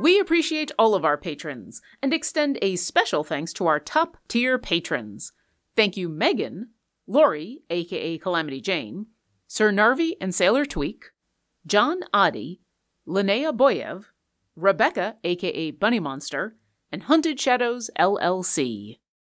We appreciate all of our patrons and extend a special thanks to our top tier patrons. Thank you, Megan, Lori, aka Calamity Jane, Sir Narvi and Sailor Tweak, John Adi, Linnea Boyev, Rebecca, aka Bunny Monster, and Hunted Shadows LLC.